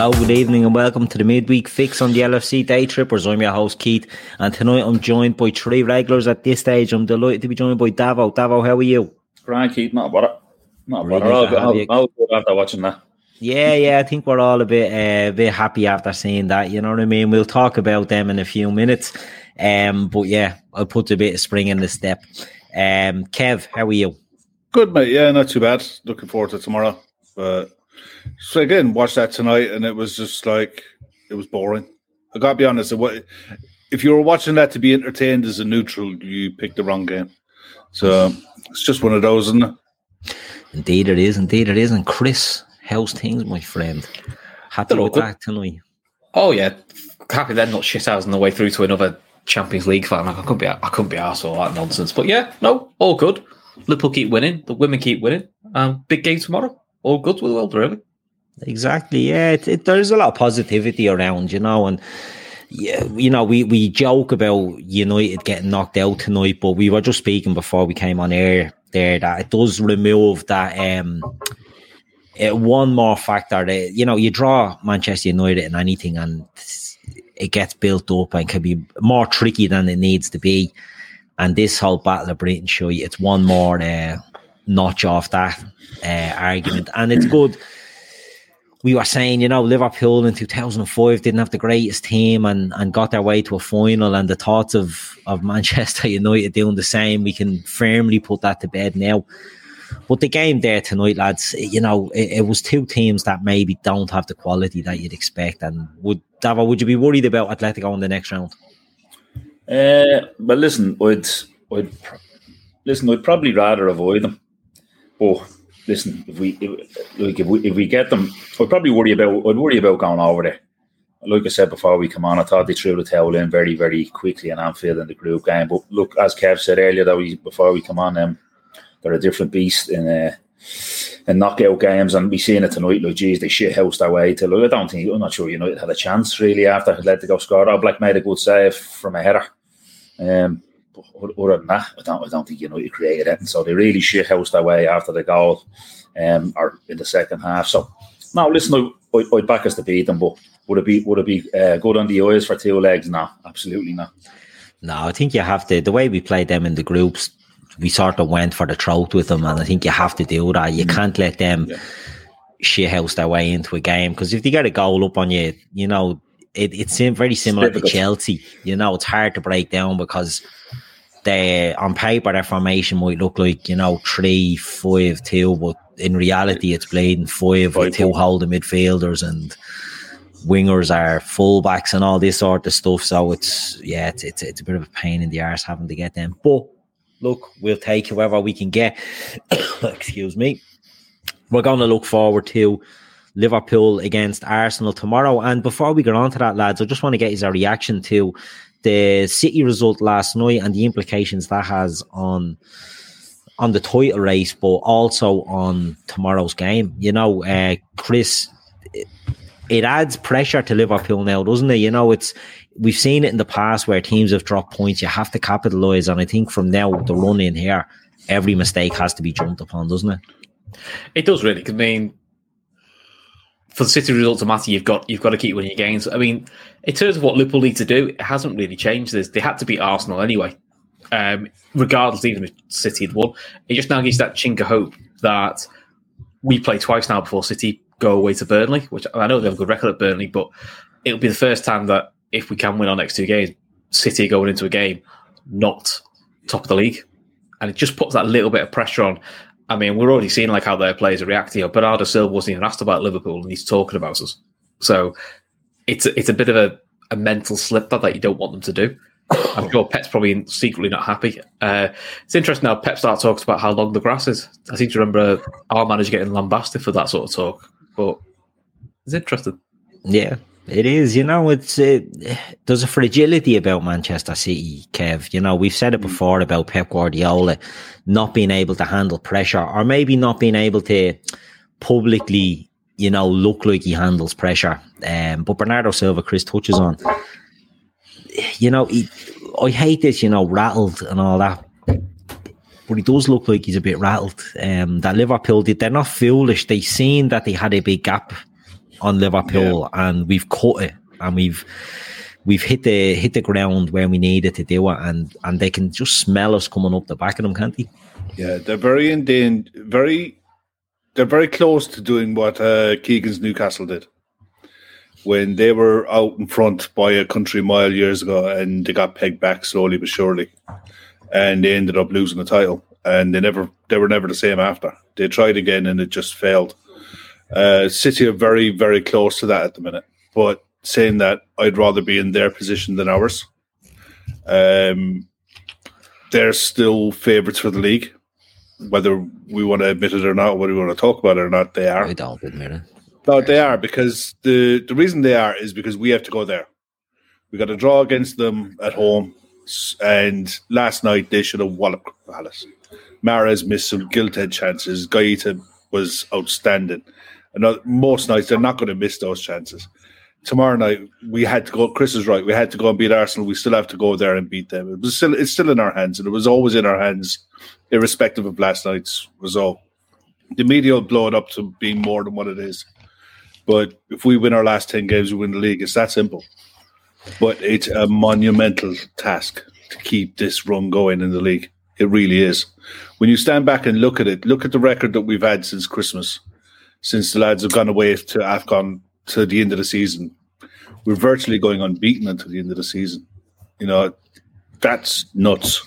Hello, good evening, and welcome to the midweek fix on the LFC Daytrippers. I'm your host Keith, and tonight I'm joined by three regulars at this stage. I'm delighted to be joined by Davo. Davo, how are you? Grand Keith, not about it. Not Really. I'll. I'll, I'll after watching that. Yeah, yeah, I think we're all a bit, uh, bit happy after seeing that. You know what I mean? We'll talk about them in a few minutes. Um, but yeah, I'll put a bit of spring in the step. Um, Kev, how are you? Good, mate. Yeah, not too bad. Looking forward to tomorrow. But so again, watched that tonight, and it was just like it was boring. I gotta be honest. It, if you were watching that to be entertained as a neutral, you picked the wrong game. So it's just one of those, isn't it? Indeed, it is. Indeed, it is. And Chris, how's things, my friend? Happy Hello, with good. that tonight. Oh yeah, happy then not shit out on the way through to another Champions League final. I couldn't be, I couldn't be arsed with all that nonsense. But yeah, no, all good. Liverpool keep winning. The women keep winning. Um, big game tomorrow. All good with the world, really. Exactly. Yeah, it, it, there's a lot of positivity around, you know, and yeah, you know, we we joke about United getting knocked out tonight, but we were just speaking before we came on air there that it does remove that um uh, one more factor that you know you draw Manchester United in anything and it gets built up and can be more tricky than it needs to be. And this whole battle of Britain show you it's one more uh, notch off that uh, argument, and it's good we were saying, you know, Liverpool in 2005 didn't have the greatest team and, and got their way to a final. And the thoughts of, of Manchester United doing the same, we can firmly put that to bed now. But the game there tonight, lads, you know, it, it was two teams that maybe don't have the quality that you'd expect. And would, Davo, would you be worried about Atletico in the next round? Uh, but listen, I'd, I'd, listen, I'd probably rather avoid them. But listen, if we, if, like, if we, if we get them, I'd probably worry about, I'd worry about going over there. Like I said before we come on, I thought they threw the towel in very, very quickly in Anfield in the group game. But look, as Kev said earlier, that we before we come on, um, they're a different beast in uh, in knockout games, and we seen it tonight. Like, geez, they shit housed their way to. Like, I don't think I'm not sure United had a chance really after Atletico scored. Oh, Black made a good save from a header. Um, other than that, I don't, I don't think United created it. And so they really shit housed their way after the goal, um, or in the second half. So, now listen, I, I'd back us to beat them, but would it be would it be uh, good on the eyes for two legs? No, absolutely not. No, I think you have to. The way we played them in the groups, we sort of went for the throat with them, and I think you have to do that. You can't let them Yeah. shithouse their way into a game because if they get a goal up on you, you know it, it's very similar to. Chelsea. You know, it's hard to break down because they on paper their formation might look like you know three, five, two, but in reality it's playing five with Five, two holding midfielders and wingers are fullbacks and all this sort of stuff. So it's yeah, it's it's, it's a bit of a pain in the arse having to get them. But look, we'll take whoever we can get. Excuse me. We're going to look forward to Liverpool against Arsenal tomorrow. And before we get on to that, lads, I just want to get his reaction to the City result last night and the implications that has on on the title race, but also on tomorrow's game. You know, uh, Chris, it, it adds pressure to Liverpool now, doesn't it? You know, it's we've seen it in the past where teams have dropped points. You have to capitalise, and I think from now the run in here, every mistake has to be jumped upon, doesn't it? It does really. I mean, for the City result to matter, you've got you've got to keep winning your games. I mean, in terms of what Liverpool need to do, it hasn't really changed. This they had to beat Arsenal anyway, um, regardless. Even if City had won, it just now gives that chink of hope that we play twice now before City go away to Burnley. Which I know they have a good record at Burnley, but it'll be the first time that if we can win our next two games, City going into a game not top of the league, and it just puts that little bit of pressure on. I mean, we're already seeing like how their players are reacting. You know, Bernardo Silva wasn't even asked about Liverpool, and he's talking about us. So it's it's a bit of a, a mental slip that, that you don't want them to do. I'm sure Pep's probably secretly not happy. Uh, it's interesting how Pep starts talks about how long the grass is. I seem to remember our manager getting lambasted for that sort of talk, but it's interesting. Yeah, It is, you know, it's uh, there's a fragility about Manchester City, Kev. You know, we've said it before about Pep Guardiola not being able to handle pressure, or maybe not being able to publicly, you know, look like he handles pressure. Um, but Bernardo Silva, Chris touches on, you know, he, I hate this, you know, rattled and all that. But he does look like he's a bit rattled. Um, that Liverpool did, they're not foolish. They seen that they had a big gap on Liverpool and we've caught it and we've we've hit the hit the ground where we needed to do it and and they can just smell us coming up the back of them, can't they? Yeah, they're very in very they're very close to doing what uh, Keegan's Newcastle did. When they were out in front by a country mile years ago and they got pegged back slowly but surely and they ended up losing the title and they never they were never the same after. They tried again and it just failed uh, City are very, very close to that at the minute. But saying that, I'd rather be in their position than ours. Um, they're still favourites for the league, whether we want to admit it or not, whether we want to talk about it or not. They are. I don't admit it. No, they are because the the reason they are is because we have to go there. We got a draw against them at home, and last night they should have walloped Palace. Mahrez missed some gilt-edged chances. Guaita was outstanding. And most nights they're not going to miss those chances. Tomorrow night we had to go. Chris is right. We had to go and beat Arsenal. We still have to go there and beat them. It was still it's still in our hands, and it was always in our hands, irrespective of last night's result. The media will blow it up to being more than what it is. But if we win our last ten games, we win the league. It's that simple. But it's a monumental task to keep this run going in the league. It really is. When you stand back and look at it, look at the record that we've had since Christmas since the lads have gone away to AFCON to the end of the season. We're virtually going unbeaten until the end of the season. You know, that's nuts.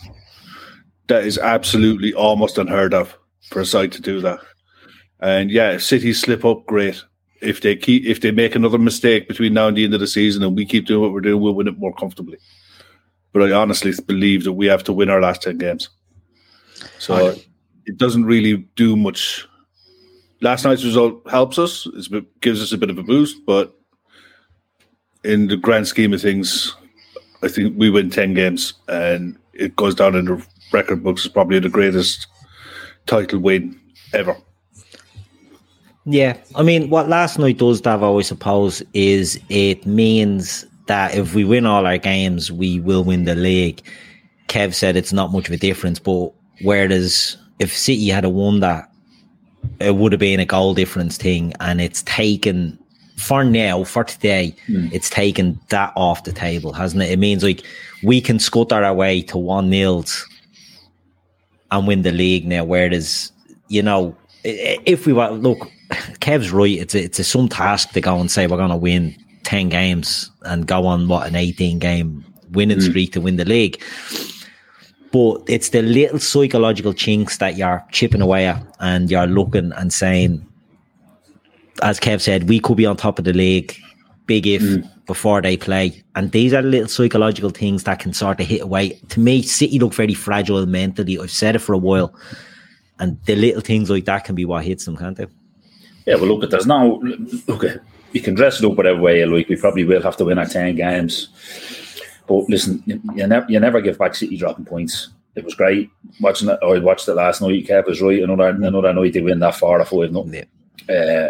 That is absolutely almost unheard of for a side to do that. And yeah, if City slip up, great. If they keep, if they make another mistake between now and the end of the season, and we keep doing what we're doing, we'll win it more comfortably. But I honestly believe that we have to win our last ten games. So it doesn't really do much last night's result helps us. It gives us a bit of a boost, but in the grand scheme of things, I think we win ten games, and it goes down in the record books as probably the greatest title win ever. Yeah, I mean, what last night does, Davo, I suppose, is it means that if we win all our games, we will win the league. Kev said it's not much of a difference, but whereas if City had won that, it would have been a goal difference thing, and it's taken for now, for today, mm. it's taken that off the table, hasn't it? It means like we can scutter our way to one nils and win the league now. Whereas, you know, if we were look, Kev's right. It's a, it's a some task to go and say we're going to win ten games and go on what an eighteen game winning mm. streak to win the league but it's the little psychological chinks that you're chipping away at and you're looking and saying, as Kev said, we could be on top of the league, big if mm. before they play. And these are the little psychological things that can sort of hit away. To me, City look very fragile mentally. I've said it for a while. And the little things like that can be what hits them, can't they? Yeah, well, look, there's no look. You can dress it up whatever way you like. We probably will have to win our ten games but listen, you, you, never you never give back City dropping points. It was great watching it. I watched it last night. Kev was right. Another another night they win that far a five nothing. Yeah. Uh,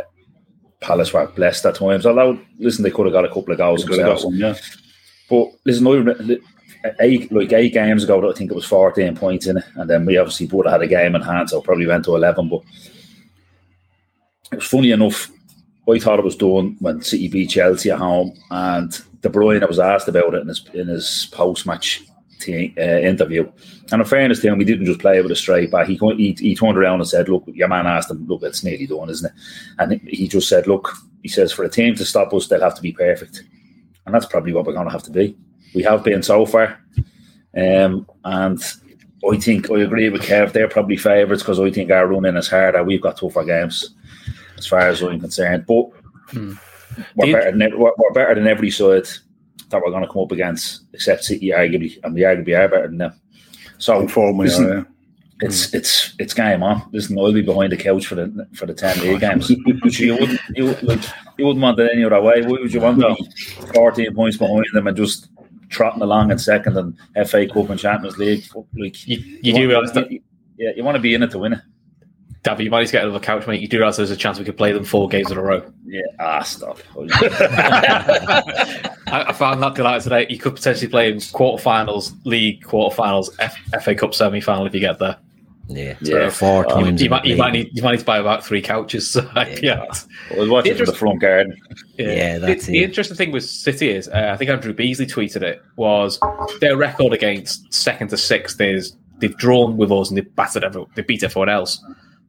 Palace were blessed at times. Although, listen, they could have got a couple of goals themselves. One, yeah. But listen, eight like eight games ago, I think it was fourteen points in it, and then we obviously would have had a game in hand, so probably went to eleven. But it was funny enough. I thought it was done when City beat Chelsea at home, and De Bruyne I was asked about it in his in his post match uh, interview. And in fairness to him, he didn't just play with a straight back. He, he he turned around and said, "Look, your man asked him, look, it's nearly done, isn't it?" And he just said, "Look," he says, "for a team to stop us, they'll have to be perfect." And that's probably what we're going to have to be. We have been so far, um, and I think I agree with Kev. They're probably favourites because I think our running is harder. We've got tougher games, as far as I'm concerned. But hmm. We're better, than, we're, we're better than every side that we're going to come up against, except City, arguably, and we arguably are better than them. So, form, listen, are, it's it's it's game on. Listen, I'll be behind the couch for the for the ten league games. you wouldn't you like you wouldn't want it any other way. Why would you want to be fourteen points behind them and just trotting along in second and FA Cup and Champions League? Like You, you do realize that, yeah, you want to be in it to win it. Davy, you might need to get another couch, mate. You do realize there's a chance we could play them four games in a row. Yeah, ah, stop. I, I found that delight today. You could potentially play in quarterfinals, league quarterfinals, F, FA Cup semi final if you get there. Yeah, Yeah. four Um, times. You in might, you might need you might need to buy about three couches. So, yeah. I was watching from the front garden. Yeah, The- that's the, it. interesting thing with City is, uh, I think Andrew Beasley tweeted it, was their record against second to sixth is they've drawn with us and they've battered everyone, they beat everyone else.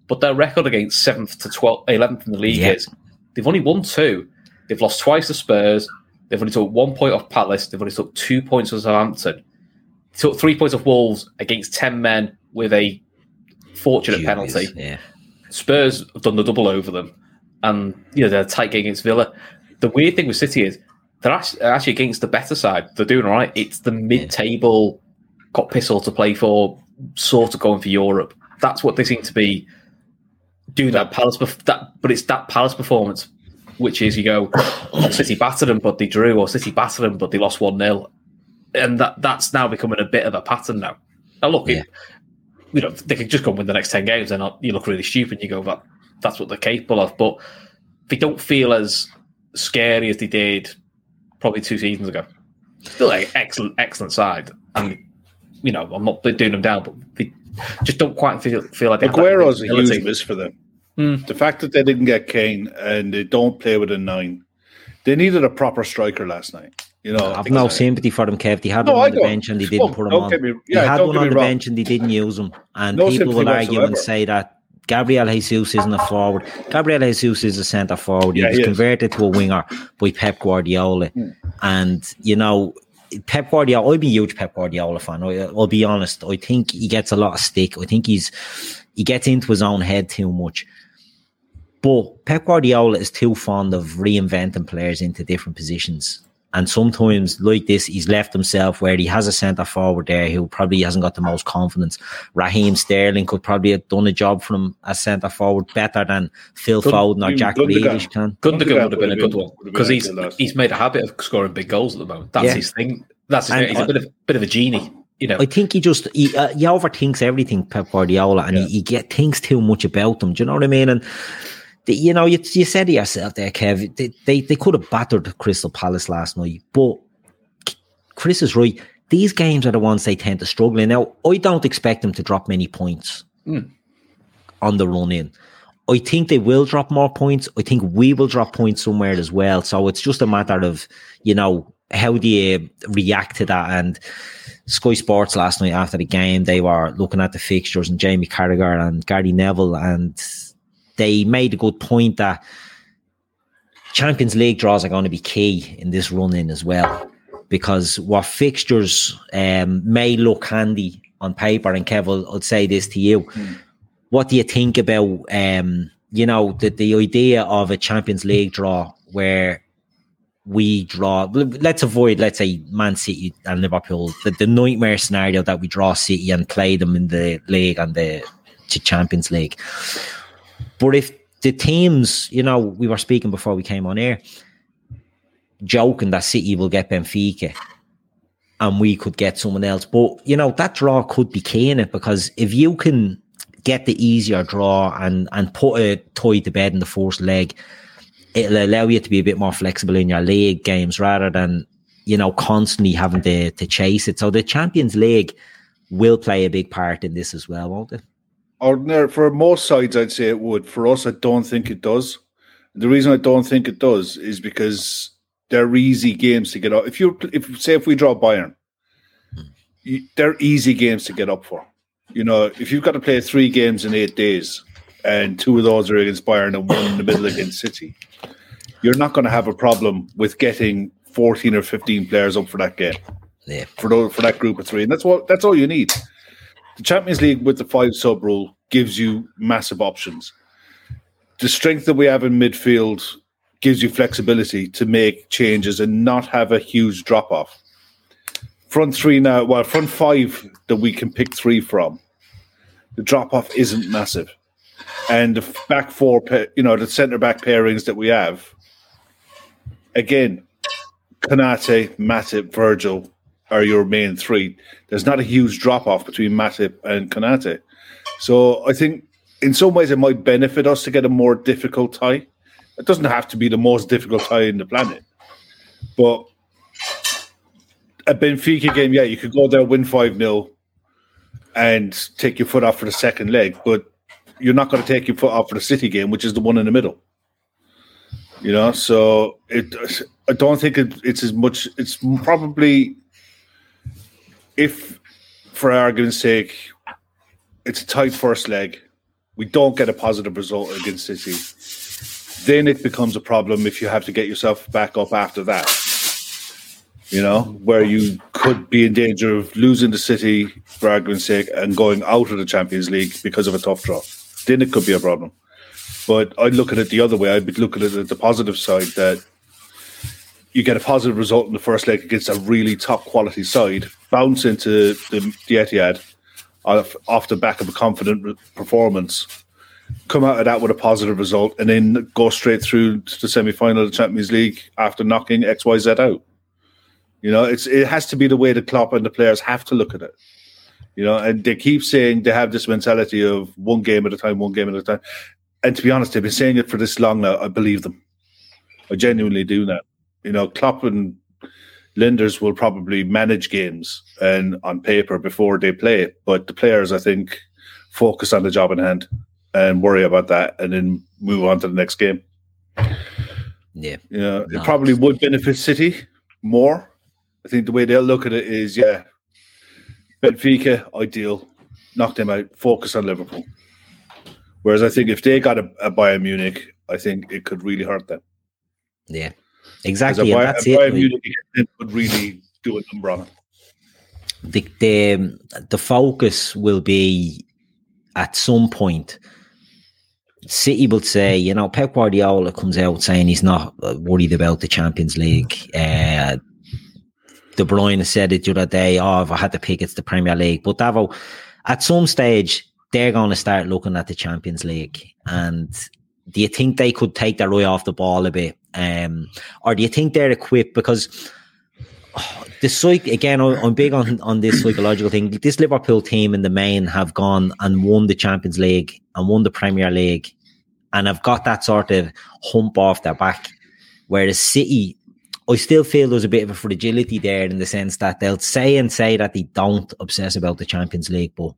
But their record against seventh to twelfth, eleventh in the league Yeah. is they've only won two. They've lost twice to Spurs. They've only took one point off Palace. They've only took two points off Southampton. They took three points off Wolves against ten men with a fortunate Jeez, penalty. Yeah, Spurs have done the double over them, and you know they're a tight game against Villa. The weird thing with City is they're actually, against the better side. They're doing all right. It's the mid-table got pistol to play for, sort of going for Europe. That's what they seem to be doing. That Palace, that but it's that Palace performance, which is you go, oh, City battered them, but they drew, or City battered them, but they lost one 0 and that that's now becoming a bit of a pattern now. Now look, Yeah. it, you know they could just go and win the next ten games, and you look really stupid. You go, that that's what they're capable of, but they don't feel as scary as they did probably two seasons ago. Still an excellent, excellent side, and you know I'm not doing them down, but they just don't quite feel feel like they have Aguero's a huge ability. miss for them. Hmm. The fact that they didn't get Kane and they don't play with a nine, they needed a proper striker last night. You know, I've no sympathy for them, Kev. They had No, one on the bench and they didn't put him on. get me- they had don't one on the wrong. bench and they didn't use him. And No people will sympathy argue and say that Gabriel Jesus isn't a forward. Gabriel Jesus is a centre forward. Yeah, he was he converted to a winger by Pep Guardiola. Hmm. And, you know, Pep Guardiola, I'd be a huge Pep Guardiola fan. I, I'll be honest. I think he gets a lot of stick. I think he's he gets into his own head too much. But Pep Guardiola is too fond of reinventing players into different positions. And sometimes, like this, he's left himself where he has a centre forward there who probably hasn't got the most confidence. Raheem Sterling could probably have done a job for him as centre forward better than Phil Good- Foden or Jack good. Grealish can. Gundogan would have been a good one because he's he's made a habit of scoring big goals at the moment. That's Yeah. his thing. That's his And thing. He's a bit of a bit of a genie, you know. I think he just he, uh, he overthinks everything, Pep Guardiola, and Yeah. he, he get thinks too much about them. Do you know what I mean? And the, you know, you, you said it yourself there, Kev. They, they they could have battered Crystal Palace last night, but Chris is right. These games are the ones they tend to struggle in. Now, I don't expect them to drop many points Hmm. on the run in. I think they will drop more points. I think we will drop points somewhere as well. So it's just a matter of, you know, how do you react to that? And Sky Sports last night after the game, they were looking at the fixtures and Jamie Carragher and Gary Neville, and they made a good point that Champions League draws are going to be key in this run in as well. Because what fixtures um, may look handy on paper, and Kev, I'll, say this to you. What do you think about, um, you know, the, the idea of a Champions League draw where we draw. Let's avoid, let's say, Man City and Liverpool, the, the nightmare scenario that we draw City and play them in the league and the Ch- Champions League. But if the teams, you know, we were speaking before we came on air, joking that City will get Benfica and we could get someone else. But, you know, that draw could be key in it because if you can get the easier draw and, and put a toy to bed in the first leg, it'll allow you to be a bit more flexible in your league games rather than, you know, constantly having to, to chase it. So the Champions League will play a big part in this as well, won't it? Ordinary for most sides, I'd say it would. For us, I don't think it does. The reason I don't think it does is because they're easy games to get up. If you, if say, if we draw Bayern, you, they're easy games to get up for. You know, if you've got to play three games in eight days, and two of those are against Bayern and one in the middle against City, you're not going to have a problem with getting fourteen or fifteen players up for that game Yeah. for those, for that group of three, and that's what that's all you need. The Champions League with the five sub rule gives you massive options. The strength that we have in midfield gives you flexibility to make changes and not have a huge drop off. Front three now, well, front five that we can pick three from. the drop off isn't massive, and the back four, you know, the centre back pairings that we have, again, Konate, Matip, Virgil are your main three. There's not a huge drop off between Matip and Konate, so I think in some ways it might benefit us to get a more difficult tie. It doesn't have to be the most difficult tie in the planet, but a Benfica game, yeah, you could go there, win 5 0, and take your foot off for the second leg, but you're not going to take your foot off for the City game, which is the one in the middle. You know, so it. I don't think it, it's as much. It's probably, if for argument's sake, it's a tight first leg, we don't get a positive result against City, then it becomes a problem if you have to get yourself back up after that you know, where you could be in danger of losing the city for argument's sake and going out of the Champions League because of a tough draw. Then it could be a problem. But I'd look at it the other way. I'd be looking at it at the positive side that you get a positive result in the first leg against a really top quality side, bounce into the, the Etihad off, off the back of a confident performance, come out of that with a positive result, and then go straight through to the semi final of the Champions League after knocking XYZ out. You know, it's it has to be the way the Klopp and the players have to look at it. You know, and they keep saying they have this mentality of one game at a time, one game at a time. And to be honest, they've been saying it for this long now. I believe them. I genuinely do that. You know, Klopp and Lijnders will probably manage games and on paper before they play, but the players, I think, focus on the job in hand and worry about that, and then move on to the next game. Yeah, you know, it probably would benefit City more. I think the way they'll look at it is, yeah, Benfica, ideal, knock them out, focus on Liverpool. Whereas I think if they got a, a Bayern Munich, I think it could really hurt them. Yeah, exactly. A, Bayern, that's it. Would really do a number on it. The, the the focus will be at some point. City will say, you know, Pep Guardiola comes out saying he's not worried about the Champions League. Uh, De Bruyne said it the other day, oh, if I had to pick, it's the Premier League. But Davo, at some stage, they're going to start looking at the Champions League. And do you think they could take their eye off the ball a bit? Um, or do you think they're equipped? Because oh, the psych again, I'm big on, on this psychological thing. This Liverpool team in the main have gone and won the Champions League and won the Premier League and have got that sort of hump off their back. Whereas City I still feel there's a bit of a fragility there in the sense that they'll say and say that they don't obsess about the Champions League, but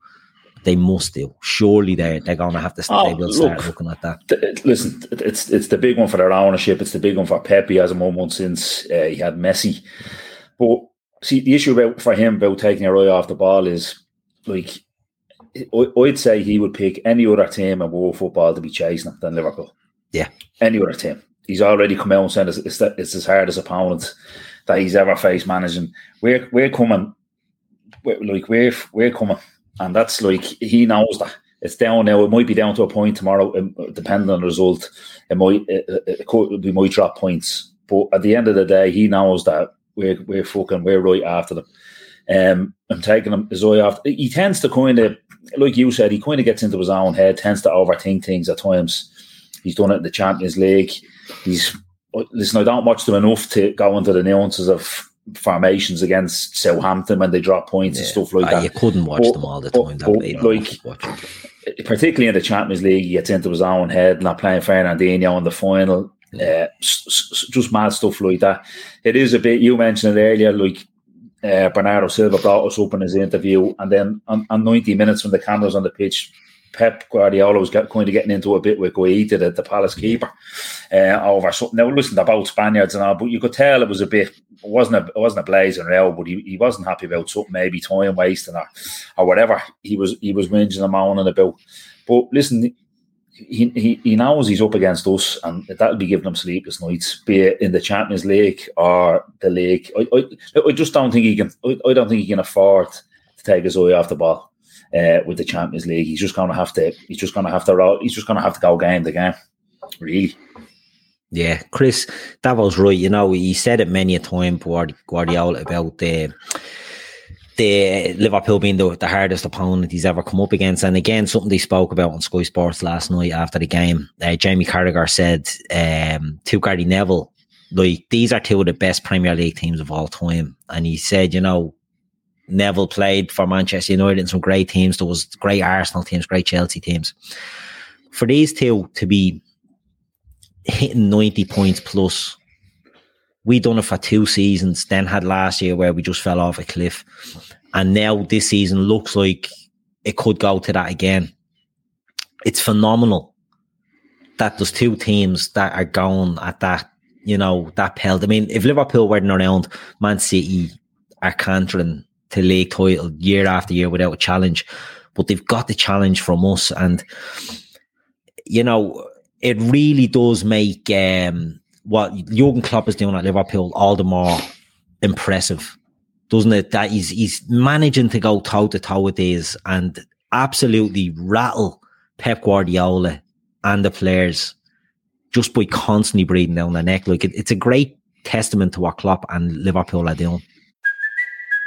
they must do. Surely they're they're going to have to oh, they will look, start looking at that. Th- listen, it's it's the big one for their ownership. It's the big one for Pep. He hasn't won one since uh, he had Messi. But see, the issue about for him about taking your eye off the ball is like I'd say he would pick any other team in world football to be chasing than Liverpool. Yeah, any other team he's already come out and said it's, it's, it's his hardest opponent that he's ever faced managing. We're we're coming, we're, like we're we're coming, and that's like he knows that it's down now. It might be down to a point tomorrow, um, depending on the result. It might it, it could, we might drop points, but at the end of the day, he knows that we're we're fucking we're right after them. Um, I'm taking him his eye off. He tends to kind of, like you said, he kind of gets into his own head, tends to overthink things at times. He's done it in the Champions League he's listen. I don't watch them enough to go into the nuances of formations against Southampton when they drop points yeah. and stuff like uh, that. You couldn't watch but, them all the time. But, but, like, particularly in the Champions League, he gets into his own head, not playing Fernandinho in the final. Uh, just mad stuff like that. It is a bit. You mentioned it earlier, like uh, Bernardo Silva brought us up in his interview, and then on, on 90 minutes when the cameras on the pitch, Pep Guardiola was get, kind of getting into a bit with Guaita, the, the Palace keeper, uh, over something. Now, listen about Spaniards and all, but you could tell it was a bit. It wasn't a it wasn't a blazing row, but he, he wasn't happy about something, maybe time wasting or, or whatever. He was he was whinging and moaning about. But listen, he, he, he knows he's up against us, and that'll be giving him sleepless nights, be it in the Champions League or the league. I, I, I just don't think he can. I, I don't think he can afford to take his eye off the ball uh, with the Champions League. He's just going to have to. He's just going to have to roll. He's just going to have to go game to game. Really. Yeah, Chris, that was right. You know, he said it many a time, Guardiola, about the the Liverpool being the, the hardest opponent he's ever come up against. And again, something they spoke about on Sky Sports last night after the game. Uh, Jamie Carragher said um, to Gary Neville, like, these are two of the best Premier League teams of all time. And he said, you know, Neville played for Manchester United and some great teams. There was great Arsenal teams, great Chelsea teams. For these two to be hitting 90 points plus we done it for two seasons, then had last year where we just fell off a cliff. And now this season looks like it could go to that again. It's phenomenal that there's two teams that are going at that, you know, that pelt. I mean, if Liverpool weren't around, Man City are cantering to league title year after year without a challenge. But they've got the challenge from us. And, you know, it really does make um, what Jurgen Klopp is doing at Liverpool all the more impressive, doesn't it? That he's he's managing to go toe to toe with these and absolutely rattle Pep Guardiola and the players just by constantly breathing down their neck. Like it, it's a great testament to what Klopp and Liverpool are doing.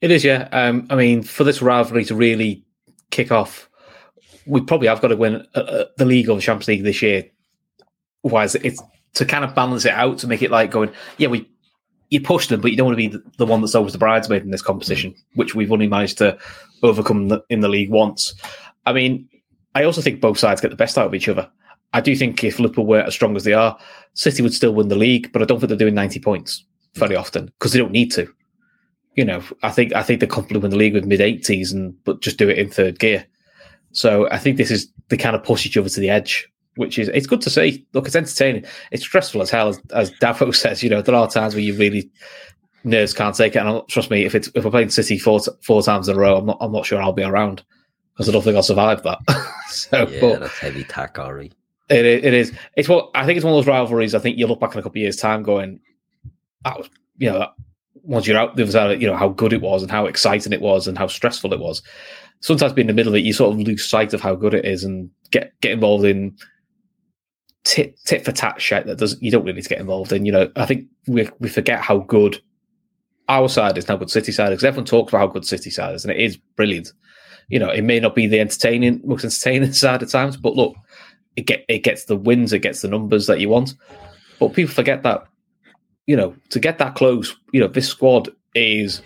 It is, yeah. Um, I mean, for this rivalry to really kick off, we probably have got to win uh, uh, the league or the Champions League this year. Whereas it's to kind of balance it out to make it like going, yeah, we you push them, but you don't want to be the, the one that's always the bridesmaid in this competition, which we've only managed to overcome the, in the league once. I mean, I also think both sides get the best out of each other. I do think if Liverpool were as strong as they are, City would still win the league, but I don't think they're doing 90 points very often because they don't need to you know, I think I think they comfortably win the league with mid eighties and but just do it in third gear. So I think this is they kind of push each other to the edge, which is it's good to see. Look, it's entertaining. It's stressful as hell, as, as Davo says. You know, there are times where you really nerves can't take it. And trust me, if it's if we're playing City four four times in a row, I'm not I'm not sure I'll be around because I don't think I'll survive that. so, yeah, but, that's heavy tack, Ari. It, it is. It's what I think. It's one of those rivalries. I think you look back in a couple of years' time, going, that was you know once you're out the uh, side, you know how good it was and how exciting it was and how stressful it was. Sometimes being in the middle of it, you sort of lose sight of how good it is and get get involved in tit tit for tat shit that does you don't really need to get involved in. You know, I think we we forget how good our side is, how good City side is. Because everyone talks about how good City side is, and it is brilliant. You know, it may not be the entertaining most entertaining side at times, but look, it get it gets the wins, it gets the numbers that you want. But people forget that you know, to get that close, you know, this squad is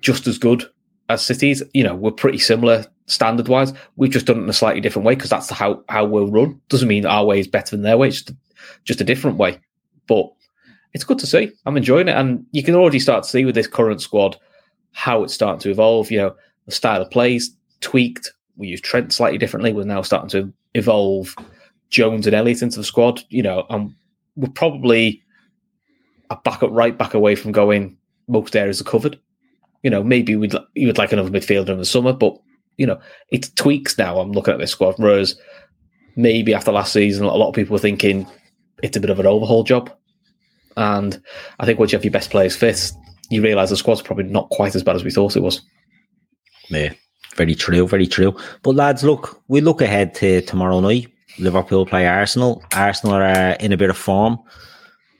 just as good as City's. You know, we're pretty similar standard wise. We've just done it in a slightly different way because that's how how we'll run. Doesn't mean our way is better than their way. It's just, just a different way. But it's good to see. I'm enjoying it, and you can already start to see with this current squad how it's starting to evolve. You know, the style of plays tweaked. We use Trent slightly differently. We're now starting to evolve Jones and Elliott into the squad. You know, and we're probably a backup right back away from going most areas are covered. You know, maybe we'd you would like another midfielder in the summer, but you know, it tweaks now. I'm looking at this squad. Whereas maybe after last season, a lot of people were thinking it's a bit of an overhaul job. And I think once you have your best players fit, you realise the squad's probably not quite as bad as we thought it was. Yeah, very true, very true. But lads, look, we look ahead to tomorrow night. Liverpool play Arsenal. Arsenal are uh, in a bit of form.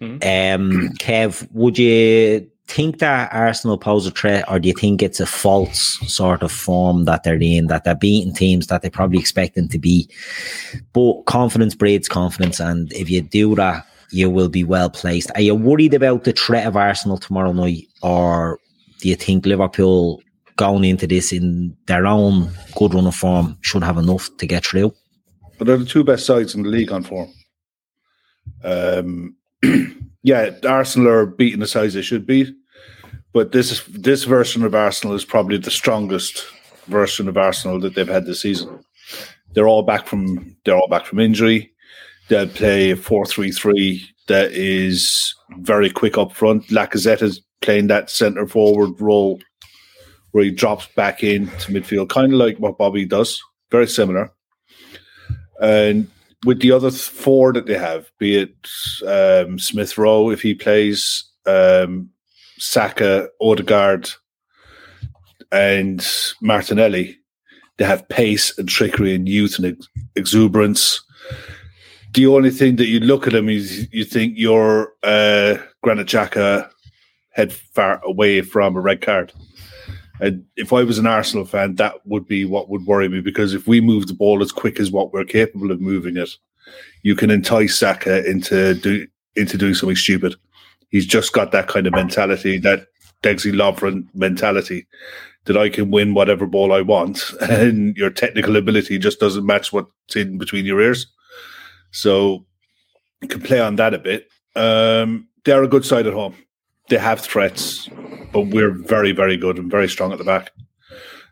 Mm-hmm. Um, Kev, would you think that Arsenal pose a threat, or do you think it's a false sort of form that they're in, that they're beating teams that they probably expect them to be? But confidence breeds confidence, and if you do that, you will be well placed. Are you worried about the threat of Arsenal tomorrow night, or do you think Liverpool going into this in their own good run of form should have enough to get through? But they're the two best sides in the league on form. Um, yeah, Arsenal are beating the size they should be, but this is, this version of Arsenal is probably the strongest version of Arsenal that they've had this season. They're all back from they're all back from injury. They'll play a four three three that is very quick up front. Lacazette is playing that centre forward role where he drops back into midfield, kind of like what Bobby does, very similar. And with the other four that they have, be it um, Smith Rowe if he plays, um, Saka, Odegaard, and Martinelli, they have pace and trickery and youth and ex- exuberance. The only thing that you look at them is you think you're uh, Granit Xhaka head far away from a red card. And if I was an Arsenal fan, that would be what would worry me because if we move the ball as quick as what we're capable of moving it, you can entice Saka into do, into doing something stupid. He's just got that kind of mentality, that Dexy Lovren mentality, that I can win whatever ball I want, and your technical ability just doesn't match what's in between your ears. So you can play on that a bit. Um, they're a good side at home. They have threats, but we're very, very good and very strong at the back.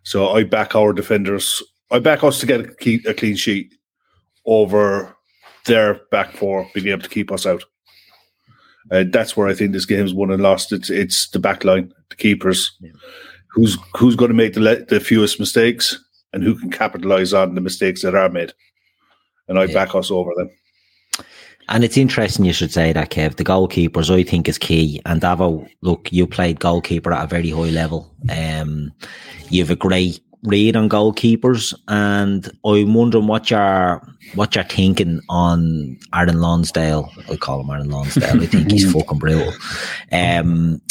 So I back our defenders. I back us to get a, key, a clean sheet over their back four being able to keep us out. Uh, that's where I think this game's won and lost. It's it's the back line, the keepers, who's who's going to make the le- the fewest mistakes and who can capitalize on the mistakes that are made. And I back us over them. And it's interesting you should say that, Kev. The goalkeepers, I think, is key. And Davo, look, you played goalkeeper at a very high level. Um, you have a great read on goalkeepers, and I'm wondering what you're what you're thinking on Aaron Lonsdale. I call him Aaron Lonsdale. I think he's fucking brutal. Um,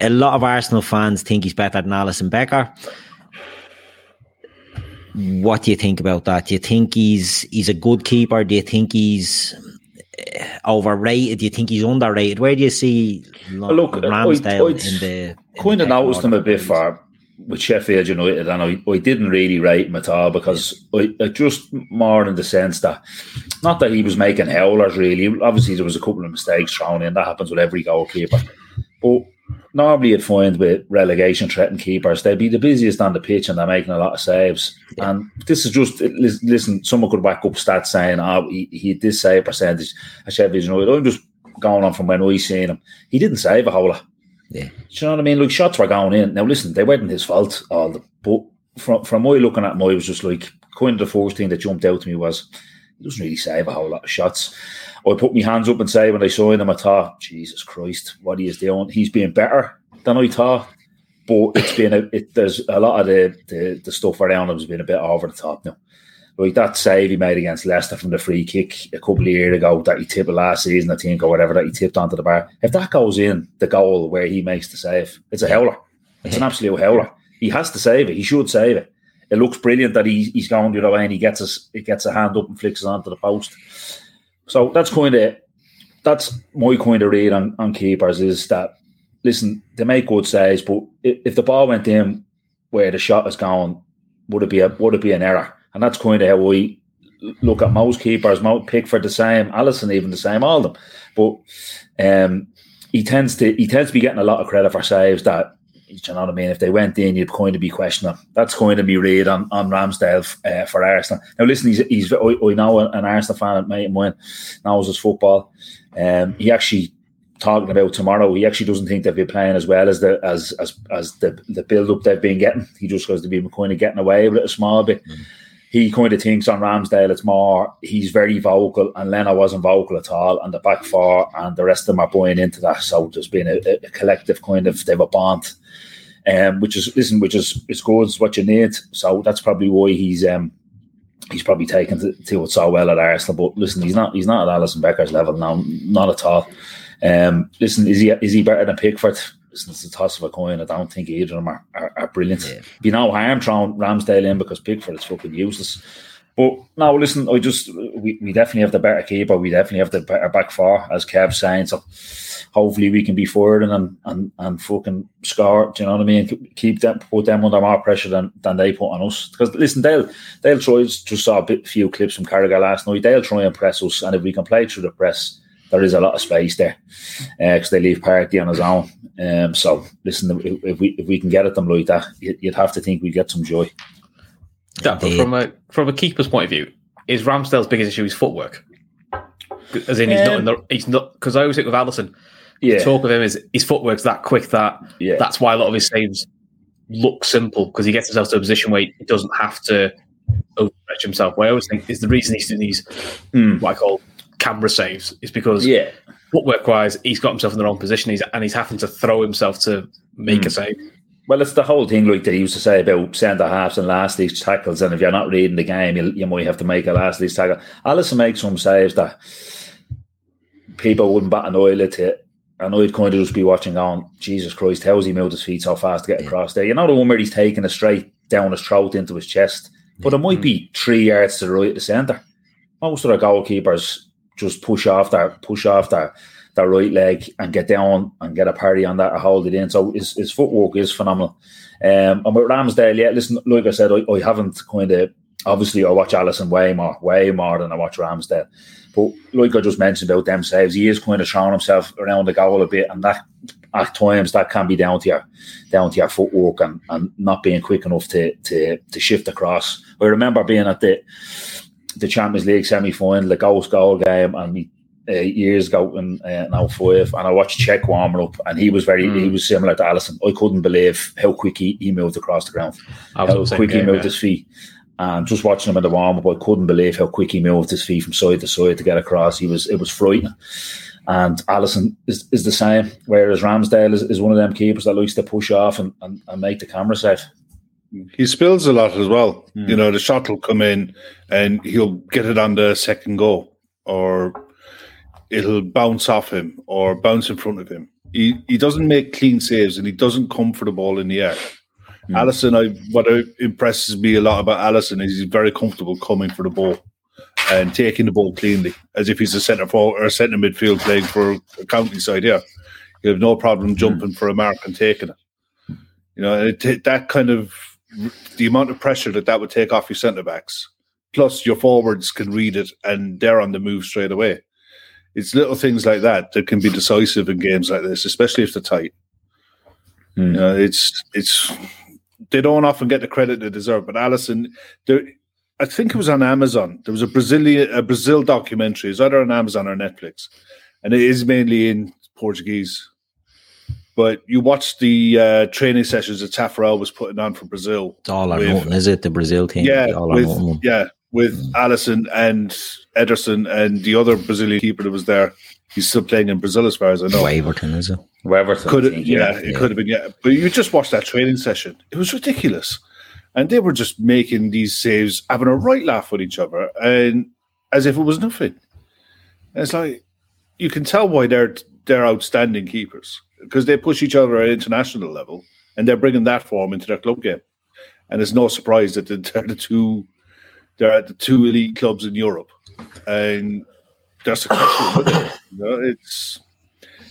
a lot of Arsenal fans think he's better than Alisson Becker. What do you think about that? Do you think he's he's a good keeper? Do you think he's Uh, overrated? Do you think he's underrated? Where do you see Lo- Look, I- Ramsdale I'd in the in kind the of noticed him a bit far with Sheffield United, and I, I didn't really rate him at all because I, I just more in the sense that not that he was making howlers really. Obviously, there was a couple of mistakes thrown in. That happens with every goalkeeper, but normally you'd find with relegation threatened keepers they'd be the busiest on the pitch and they're making a lot of saves. And this is just listen. Someone could back up stats saying, "Oh, he, he this save percentage." at Sheffield United. I'm just going on from when I seen him. He didn't save a howler. Yeah. Do you know what I mean? Like shots were going in. Now listen, they weren't his fault. All the, but from from my looking at him, I was just like kind of the first thing that jumped out to me was he doesn't really save a whole lot of shots. I put my hands up and say when I saw him, I thought, Jesus Christ, what he is doing. He's being better than I thought. But it's been a it, there's a lot of the, the the stuff around him has been a bit over the top now. Like that save he made against Leicester from the free kick a couple of years ago that he tipped last season, I think, or whatever that he tipped onto the bar. If that goes in, the goal where he makes the save, it's a howler. It's an absolute howler. He has to save it. He should save it. It looks brilliant that he, he's going the other way and he gets us he gets a hand up and flicks it onto the post. So that's kind of that's my kind of read on, on keepers is that listen, they make good saves, but if, the ball went in where the shot is going, would it be a would it be an error? And that's kind of how we look at most keepers. Mo Pickford the same, Alisson even the same, all of them. But um, he tends to he tends to be getting a lot of credit for saves that you know what I mean. If they went in, you'd kind of be questioning. That's going to be read on on Ramsdale uh, for Arsenal. Now, listen, he's he's I, I know an Arsenal fan at mate mine knows his football. Um, he actually talking about tomorrow. He actually doesn't think they'll be playing as well as the as as as the the build up they've been getting. He just goes to be kind of getting away with it a small bit. He kind of thinks on Ramsdale it's more he's very vocal and Leno wasn't vocal at all and the back four and the rest of them are buying into that. So there's been a, a collective kind of they've a bond. Um, which is listen, which is is good, it's what you need. So that's probably why he's um he's probably taken to, to it so well at Arsenal. But listen, he's not he's not at Alisson Becker's level now, not at all. Um, listen, is he is he better than Pickford? Listen, it's a toss of a coin. I don't think either of them are, are, are brilliant. Yeah. Be I am throwing Ramsdale in because Pickford is fucking useless. But no, listen, I just we, we definitely have the better keeper. We definitely have the better back four, as Kev's saying. So hopefully we can be forward and and and fucking score. Do you know what I mean? Keep them put them under more pressure than, than they put on us. Because listen, they'll they'll try. Just saw a bit few clips from Carragher last night. They'll try and press us, and if we can play through the press, there is a lot of space there because they leave Partey on his own. Um, so listen, if, we if we can get at them like that, you- you'd have to think we get some joy. Yeah, but from a from a keeper's point of view, is Ramsdale's biggest issue his footwork? As in, he's not in the he's not because I always think with Alisson, Yeah, the talk of him is his footwork's that quick that Yeah. that's why a lot of his saves look simple because he gets himself to a position where he doesn't have to overstretch himself. What I always think is the reason he's doing these Mm. what I call camera saves is because Yeah. footwork wise, he's got himself in the wrong position. He's and he's having to throw himself to make Hmm. a save. Well, it's the whole thing like they used to say about centre halves and last tackles, and if you're not reading the game, you, you might have to make a last tackle. Alisson makes some saves that people wouldn't bat an eyelid to. And I'd kind of just be watching, on, Jesus Christ, how's he moved his feet so fast to get across there? You know the one where he's taking it straight down his throat into his chest, but it might mm-hmm. be three yards to the right of the centre. Most of the goalkeepers just push off that, push off their their right leg and get down and get a party on that and hold it in. So his, his footwork is phenomenal. Um, and with Ramsdale, yeah, listen, like I said, I, I haven't kind of obviously I watch Alisson way more, way more than I watch Ramsdale. But like I just mentioned about them saves, he is kind of throwing himself around the goal a bit, and that at times that can be down to your down to your footwork and, and not being quick enough to to to shift across. I remember being at the the Champions League semi final, the Ghost goal game, and uh, years ago in uh, now five, and I watched Cech warming up, and he was very he was similar to Alisson. I couldn't believe how quick he, he moved across the ground, I was how on the same quick he moved yeah. his feet. And just watching him in the warm up, I couldn't believe how quick he moved his feet from side to side to get across. He was it was frightening. And Alisson is, is the same, whereas Ramsdale is, is one of them keepers that likes to push off and, and, and make the camera safe. He spills a lot as well. Hmm. You know, the shot will come in and he'll get it on the second goal or it'll bounce off him or bounce in front of him. He he doesn't make clean saves and he doesn't come for the ball in the air. Hmm. Alisson, I what impresses me a lot about Alisson is he's very comfortable coming for the ball and taking the ball cleanly, as if he's a centre forward or a centre midfield playing for a county side. Yeah, you have no problem Hmm. jumping for a mark and taking it. You know, it, that kind of the amount of pressure that that would take off your centre backs. Plus, your forwards can read it and they're on the move straight away. It's little things like that that can be decisive in games like this, especially if they're tight. Hmm. You know, it's it's they don't often get the credit they deserve. But Alisson, there, I think it was on Amazon. There was a Brazilian a Brazil documentary. It's either on Amazon or Netflix, and it is mainly in Portuguese. But you watch the uh, training sessions that Taffarel was putting on for Brazil. It's all or nothing, is it? The Brazil team. yeah, with yeah, with Alisson and Ederson and the other Brazilian keeper that was there. He's still playing in Brazil, as far as I know. Waverton, is it? Weverton, Could it, think, yeah, it could have been. Yeah, but you just watched that training session. It was ridiculous, and they were just making these saves, having a right laugh with each other, and as if it was nothing. And it's like you can tell why they're they're outstanding keepers because they push each other at international level, and they're bringing that form into their club game. And it's no surprise that they're the two they're at the two elite clubs in Europe, and they're successful with. You know, it's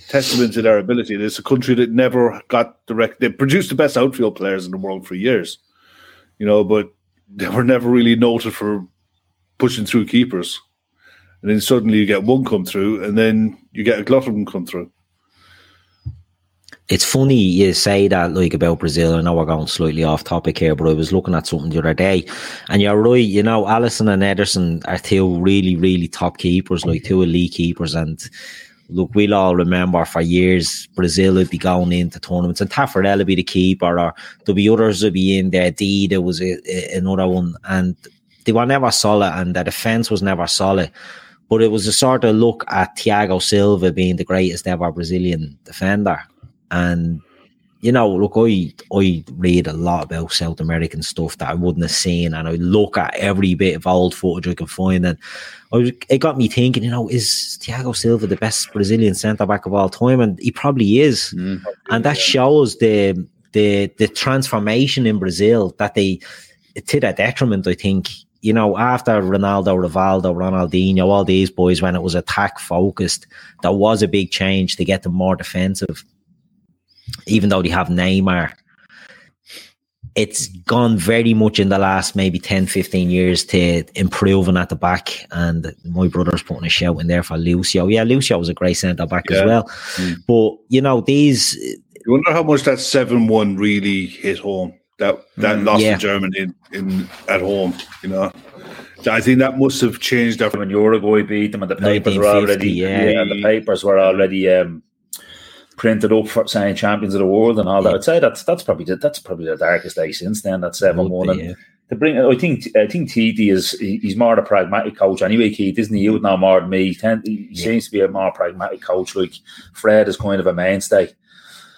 testament to their ability. It's a country that never got direct. They produced the best outfield players in the world for years, you know, but they were never really noted for pushing through keepers. And then suddenly you get one come through, and then you get a glut of them come through. It's funny you say that, like about Brazil. I know we're going slightly off topic here, but I was looking at something the other day, and you're right. You know, Alisson and Ederson are two really, really top keepers, like two elite keepers. And look, we'll all remember for years Brazil would be going into tournaments, and Taffarel would be the keeper, or there'll be others would be in there. D, there was a, a- another one, and they were never solid, and the defense was never solid. But it was a sort of look at Thiago Silva being the greatest ever Brazilian defender. And you know, look, I I read a lot about South American stuff that I wouldn't have seen, and I look at every bit of old footage I can find, and I was, it got me thinking, you know, is Thiago Silva the best Brazilian centre back of all time? And he probably is, and that shows the the the transformation in Brazil that they to their detriment, I think. You know, after Ronaldo, Rivaldo, Ronaldinho, all these boys, when it was attack focused, there was a big change to get them more defensive even though they have Neymar, it's gone very much in the last maybe 10, 15 years to improving at the back. And my brother's putting a shout in there for Lucio. Yeah, Lucio was a great centre back as Yeah. well. But, you know, these, You wonder how much that seven one really hit home. That that loss yeah. to Germany in, in at home, you know. I think that must have changed their when Uruguay beat them and the papers were already yeah. and the papers were already um, printed up for saying champions of the world and all that. I'd say that's that's probably the, that's probably the darkest day since then. That seven one. And yeah. to bring, I think I think Tite is he's more of a pragmatic coach anyway. Keith, isn't he? You would know more than me. He, tend, he Yeah. seems to be a more pragmatic coach. Like Fred is kind of a mainstay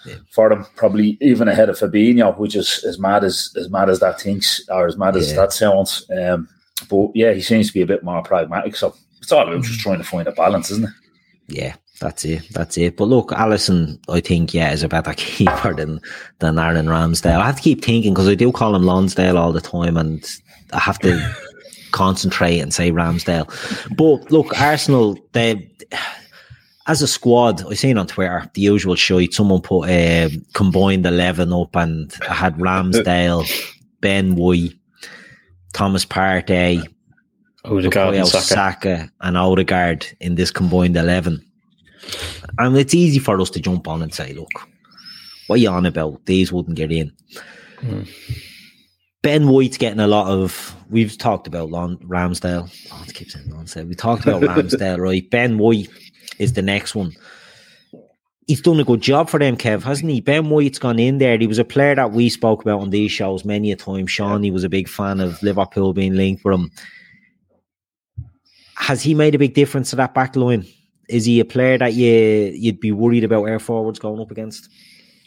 Yeah. for them, probably even ahead of Fabinho, which is as mad as as mad as that thinks or as mad as that sounds. Um, but yeah, he seems to be a bit more pragmatic. So it's all about just trying to find a balance, isn't it? Yeah, that's it. That's it. But look, Alisson, I think, yeah, is a better keeper than than Aaron Ramsdale. I have to keep thinking because I do call him Lonsdale all the time, and I have to concentrate and say Ramsdale. But look, Arsenal, they as a squad, I seen on Twitter the usual shite. Someone put a combined eleven up, and I had Ramsdale, Ben White, Thomas Partey, Odegaard Saka. Saka and Odegaard in this combined 11. And it's easy for us to jump on and say, look, what are you on about? These wouldn't get in. Hmm. Ben White's getting a lot of, we've talked about Lon, Ramsdale. Oh, I keep saying Lonsdale. We talked about Ramsdale, right? Ben White is the next one. He's done a good job for them, Kev, hasn't he? Ben White's gone in there. He was a player that we spoke about on these shows many a time. Sean, he was a big fan of Liverpool being linked with him has he made a big difference to that back line? Is he a player that you you'd be worried about air forwards going up against?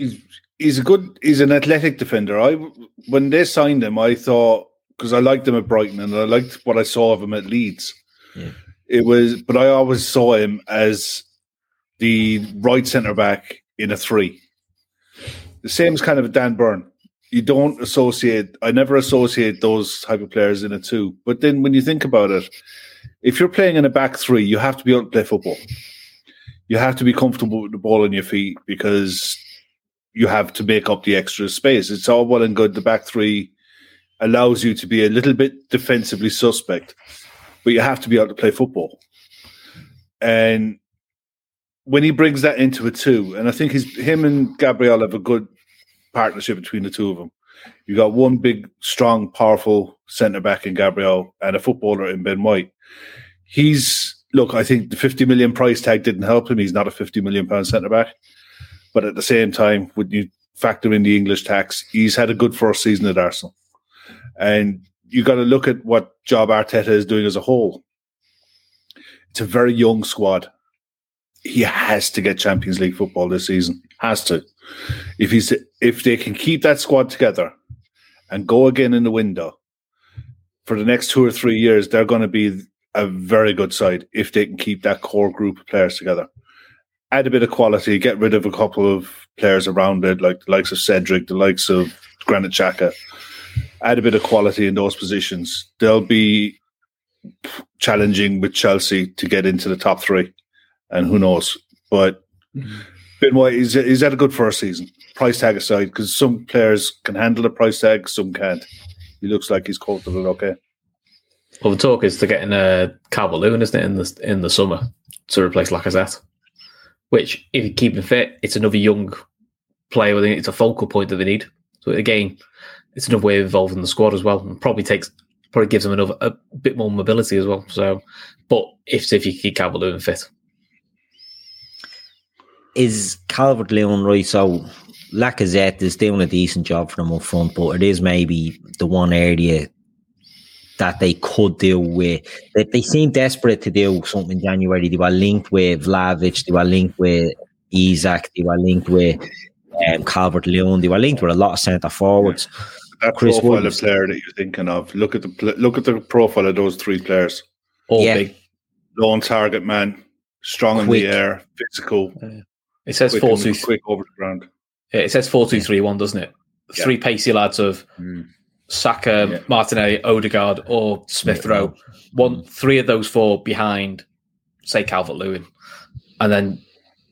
he's he's a good he's an athletic defender. I when they signed him, I thought because I liked him at Brighton and I liked what I saw of him at Leeds. Yeah. It was, but I always saw him as the right centre back in a three. The same as kind of Dan Burn. You don't associate. I never associate those type of players in a two. But then when you think about it, if you're playing in a back three, you have to be able to play football. You have to be comfortable with the ball on your feet because you have to make up the extra space. It's all well and good. The back three allows you to be a little bit defensively suspect, but you have to be able to play football. And when he brings that into a two, and I think his him and Gabriel have a good partnership between the two of them. You got one big, strong, powerful centre back in Gabriel and a footballer in Ben White. He's look. I think the fifty million price tag didn't help him. He's not a fifty million pound centre back. But at the same time, when you factor in the English tax, he's had a good first season at Arsenal. And you got to look at what job Arteta is doing as a whole. It's a very young squad. He has to get Champions League football this season. Has to. If he's if they can keep that squad together and go again in the window for the next two or three years, they're going to be a very good side if they can keep that core group of players together add a bit of quality, get rid of a couple of players around it, like the likes of Cedric, the likes of Granit Xhaka. Add a bit of quality in those positions. They'll be challenging with Chelsea to get into the top three, and who knows? But Ben White, he's, he's had a good first season. Price tag aside, because some players can handle the price tag, some can't. He looks like he's coped okay. Well, the talk is to getting a Calvert Lewin, isn't it, in the in the summer to replace Lacazette? Which, if you keep him fit, it's another young player. I think it's a focal point that they need. So again, it's another way of involving the squad as well, and probably takes probably gives them another a bit more mobility as well. So, but if if you keep Calvert Lewin fit, Is Calvert Lewin right? So Lacazette is doing a decent job for them up front, but it is maybe the one area that they could deal with. They, they seem desperate to do something in January. They were linked with Vlahovic, they were linked with Isak, they were linked with um, Calvert Lewin, they were linked with a lot of centre forwards. That Chris profile Wood. of player that you're thinking of, look at the look at the profile of those three players. all Yeah. big. lone target man, strong Quick. in the air, physical, It says quick, four two. quick over the ground. It says four two three one, doesn't it? Yeah. Three pacey lads of Mm. Saka, Yeah. Martinelli, Odegaard, or Smith Rowe. One, three of those four behind, say Calvert Lewin, and then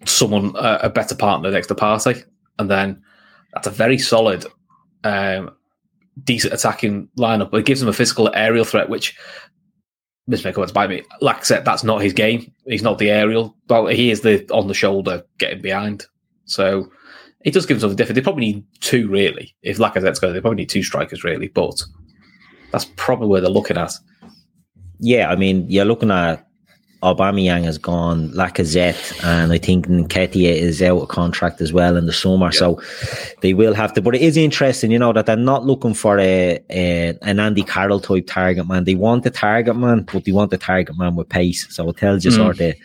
someone uh, a better partner next to Partey, and then that's a very solid, um, decent attacking lineup. But it gives them a physical aerial threat, which come to bite me. Like I said, that's not his game. He's not the aerial. Well, he is the on the shoulder getting behind. So it does give them something different. They probably need two, really. If Lacazette's going, they probably need two strikers, really. But that's probably where they're looking at. Yeah, I mean, you're looking at Aubameyang has gone, Lacazette, and I think Nketiah is out of contract as well in the summer. So they will have to. But it is interesting, you know, that they're not looking for a, a an Andy Carroll type target man. They want the target man, but they want the target man with pace. So it tells you mm. sort of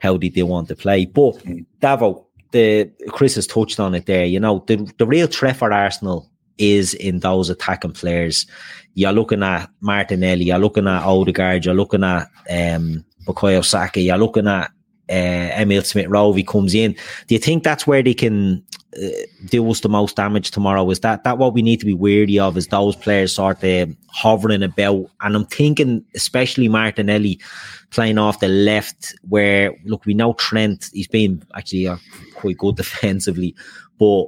how they, they want to play. But Davo, the Chris has touched on it there. You know, the the real threat for Arsenal is in those attacking players. You're looking at Martinelli, you're looking at Odegaard, you're looking at um, Bukayo Saka, you're looking at uh, Emil Smith Rowe. He comes in. Do you think that's where they can do us the most damage tomorrow? Is that that what we need to be wary of? Is those players sort of hovering about? And I'm thinking, especially Martinelli playing off the left, where look, we know Trent. He's been actually uh, quite good defensively, but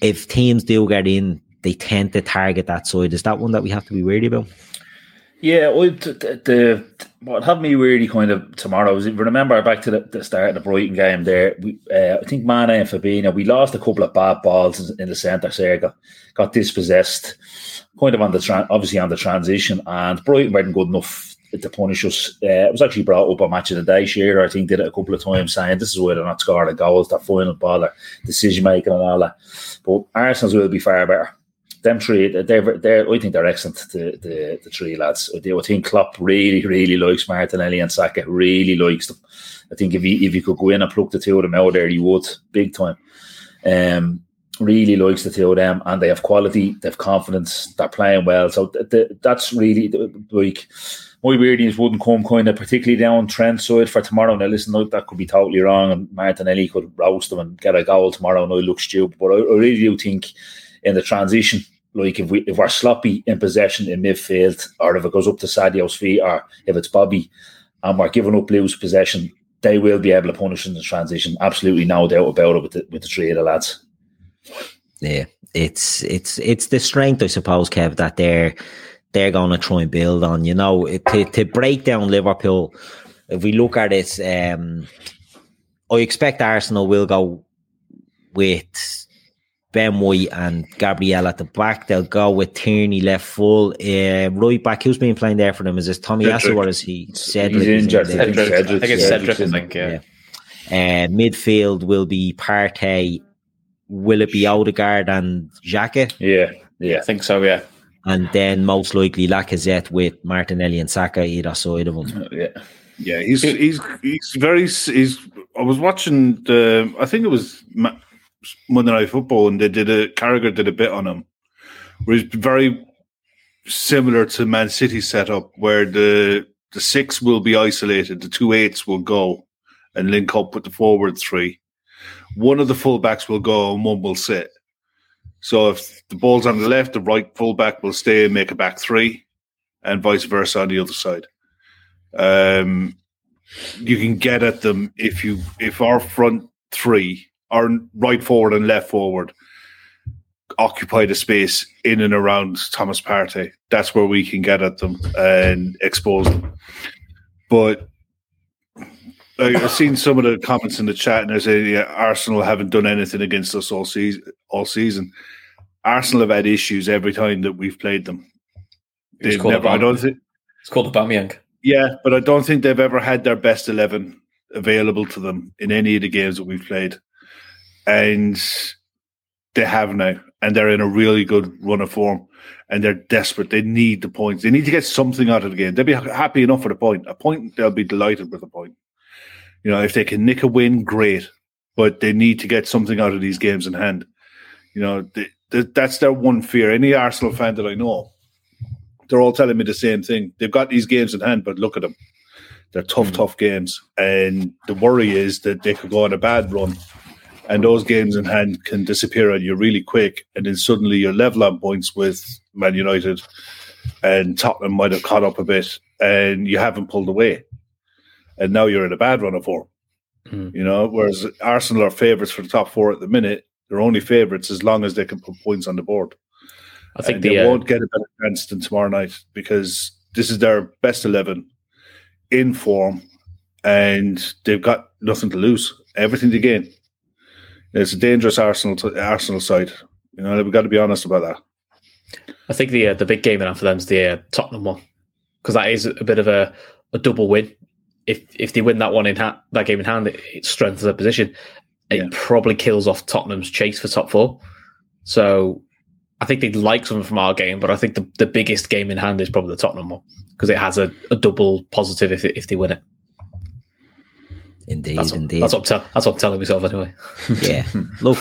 if teams do get in, they tend to target that side. Is that one that we have to be wary about? Yeah, well, the, the what had me really kind of tomorrow is remember back to the, the start of the Brighton game there. We, uh, I think Mane and Fabinho, we lost a couple of bad balls in the centre circle, got dispossessed, kind of on the tra- obviously on the transition, and Brighton weren't good enough to punish us. Uh, it was actually brought up on match of the day. Shearer, I think, did it a couple of times, saying this is where they're not scoring the goals, their final ball, their decision making, and all that. But Arsenal's will be far better them three, they're, they're, I think they're excellent, the, the, the three lads. I think Klopp really, really likes Martinelli and Saka, really likes them. I think if you, if you could go in and pluck the two of them out there, you would, big time. Um, really likes the two of them, and they have quality, they have confidence, they're playing well. So th- th- that's really like my weirdness wouldn't come kind of particularly down Trent's side for tomorrow. Now, listen, that could be totally wrong, and Martinelli could roast them and get a goal tomorrow, and I look stupid. But I, I really do think in the transition. Like if we if we're sloppy in possession in midfield, or if it goes up to Sadio's feet, or if it's Bobby, and we're giving up loose possession, they will be able to punish in the transition. Absolutely no doubt about it with the, with the three of the lads. Yeah, it's it's it's the strength, I suppose, Kev, that they're they're going to try and build on. You know, to to break down Liverpool. If we look at it, um, I expect Arsenal will go with Ben White and Gabriel at the back. They'll go with Tierney left full. Uh, right back, who's been playing there for them? Is this Tomiyasu or is he Cedric? He's injured. in I think? Cedric- I think it's yeah, Cedric, I think, yeah. Uh, midfield will be Partey. Will it be Odegaard and Xhaka? Yeah, Yeah, yeah. I think so, yeah. And then most likely Lacazette with Martinelli and Saka either side of them. yeah. Yeah, he's he's he's very he's. I was watching the. I think it was Ma- Monday Night Football, and they did a Carragher did a bit on him, where he's very similar to Man City setup, where the the six will be isolated, the two eights will go and link up with the forward three. One of the fullbacks will go, and one will sit. So if the ball's on the left, the right fullback will stay and make a back three, and vice versa on the other side um, you can get at them if you if our front three, our right forward and left forward, occupy the space in and around Thomas Partey. That's where we can get at them and expose them. But I've seen some of the comments in the chat, and they're saying yeah, Arsenal haven't done anything against us all season. All season, Arsenal have had issues every time that we've played them. It's They've called never. I don't think. It's called the Bamiyang. Yeah, but I don't think they've ever had their best 11 available to them in any of the games that we've played. And they have now. And they're in a really good run of form. And they're desperate. They need the points. They need to get something out of the game. They'll be happy enough with a point. A point, they'll be delighted with a point. You know, if they can nick a win, great. But they need to get something out of these games in hand. You know, they, they, that's their one fear. Any Arsenal fan that I know, they're all telling me the same thing. They've got these games in hand, but look at them. They're tough, hmm. tough games. And the worry is that they could go on a bad run and those games in hand can disappear on you really quick. And then suddenly you're level on points with Man United and Tottenham might have caught up a bit and you haven't pulled away. And now you're in a bad run of form. Mm. You know, whereas Arsenal are favourites for the top four at the minute. They're only favourites as long as they can put points on the board. I think And the they uh, won't get a better chance than tomorrow night because this is their best eleven in form, and they've got nothing to lose, everything to gain. It's a dangerous Arsenal to, Arsenal side. You know, we've got to be honest about that. I think the uh, the big game then for them is the uh, Tottenham one because that is a bit of a, a double win. if if they win that one in ha- that game in hand, it, it strengthens their position. It Yeah. probably kills off Tottenham's chase for top four. So I think they'd like something from our game, but I think the, the biggest game in hand is probably the Tottenham one because it has a, a double positive if if they win it. Indeed, That's, what, indeed. that's, what I'm tell- that's what I'm telling myself anyway. yeah. Look,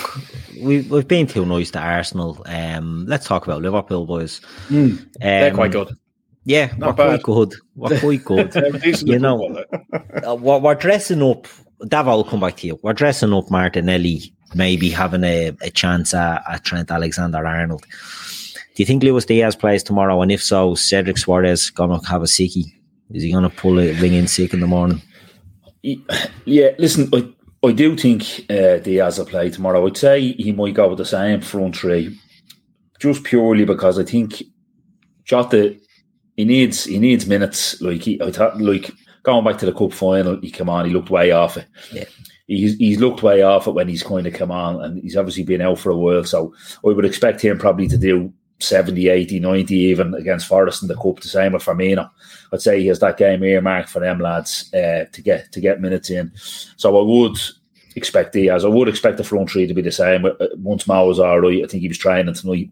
we, we've been too nice to Arsenal. Um, let's talk about Liverpool, boys. Um, They're quite good. Yeah, Not we're bad. quite good. We're quite good. You know, football, like. uh, we're, we're dressing up. Dav, I'll come back to you. We're dressing up Martinelli, maybe having a, a chance at, at Trent Alexander Arnold. Do you think Luis Diaz plays tomorrow? And if so, Cedric Soares gonna have a sickie? Is he gonna pull a ring in sick in the morning? Yeah, listen, I, I do think uh, Diaz will play tomorrow. I'd say he might go with the same front three, just purely because I think Jota he needs he needs minutes. Like he, I thought, like going back to the cup final, he came on, he looked way off it. Yeah. He's, he's looked way off it when he's kind of come on, and he's obviously been out for a while. So I would expect him probably to do 70, 80, 90 even against Forest in the cup. The same with Firmino. I'd say he has that game earmarked for them lads uh, to get to get minutes in. So I would expect Diaz. I would expect the front three to be the same. Uh, Once Mao was all right, I think he was training tonight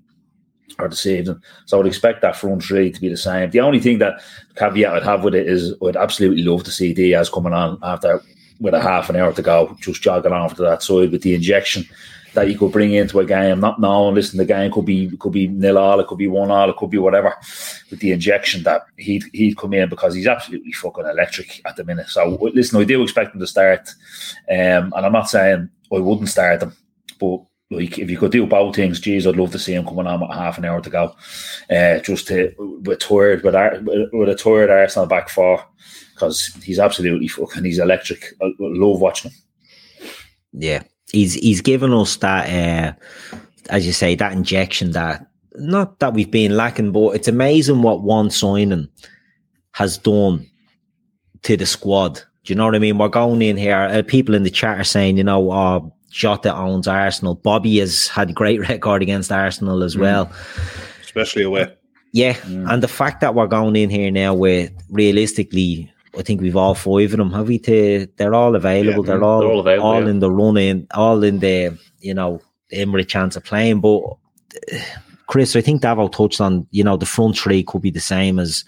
or this evening. So I would expect that front three to be the same. The only thing that caveat I'd have with it is I'd absolutely love to see Diaz coming on after with a half an hour to go, just jogging off to that side with the injection that you could bring into a game, not knowing, listen, the game could be could be nil all, it could be one all, it could be whatever. With the injection that he'd he'd come in because he's absolutely fucking electric at the minute. So listen, I do expect him to start. Um, and I'm not saying I wouldn't start him, but like if you could do both things, geez, I'd love to see him coming on with half an hour to go. Uh, just to with tired with, Ar- with a tired Arsenal back four because he's absolutely fucking he's electric. I, I love watching him. Yeah, he's he's given us that, uh, as you say, that injection that not that we've been lacking, but it's amazing what one signing has done to the squad. Do you know what I mean? We're going in here. Uh, people in the chat are saying, you know, oh, Jota owns Arsenal. Bobby has had a great record against Arsenal as well. especially away. Yeah, and the fact that we're going in here now with realistically, I think we've all five of them. Have we? To they're all available. Yeah, they're all they're all available, all yeah. in the running, all in the you know Emery chance of playing. But Chris, I think Davo touched on you know the front three could be the same as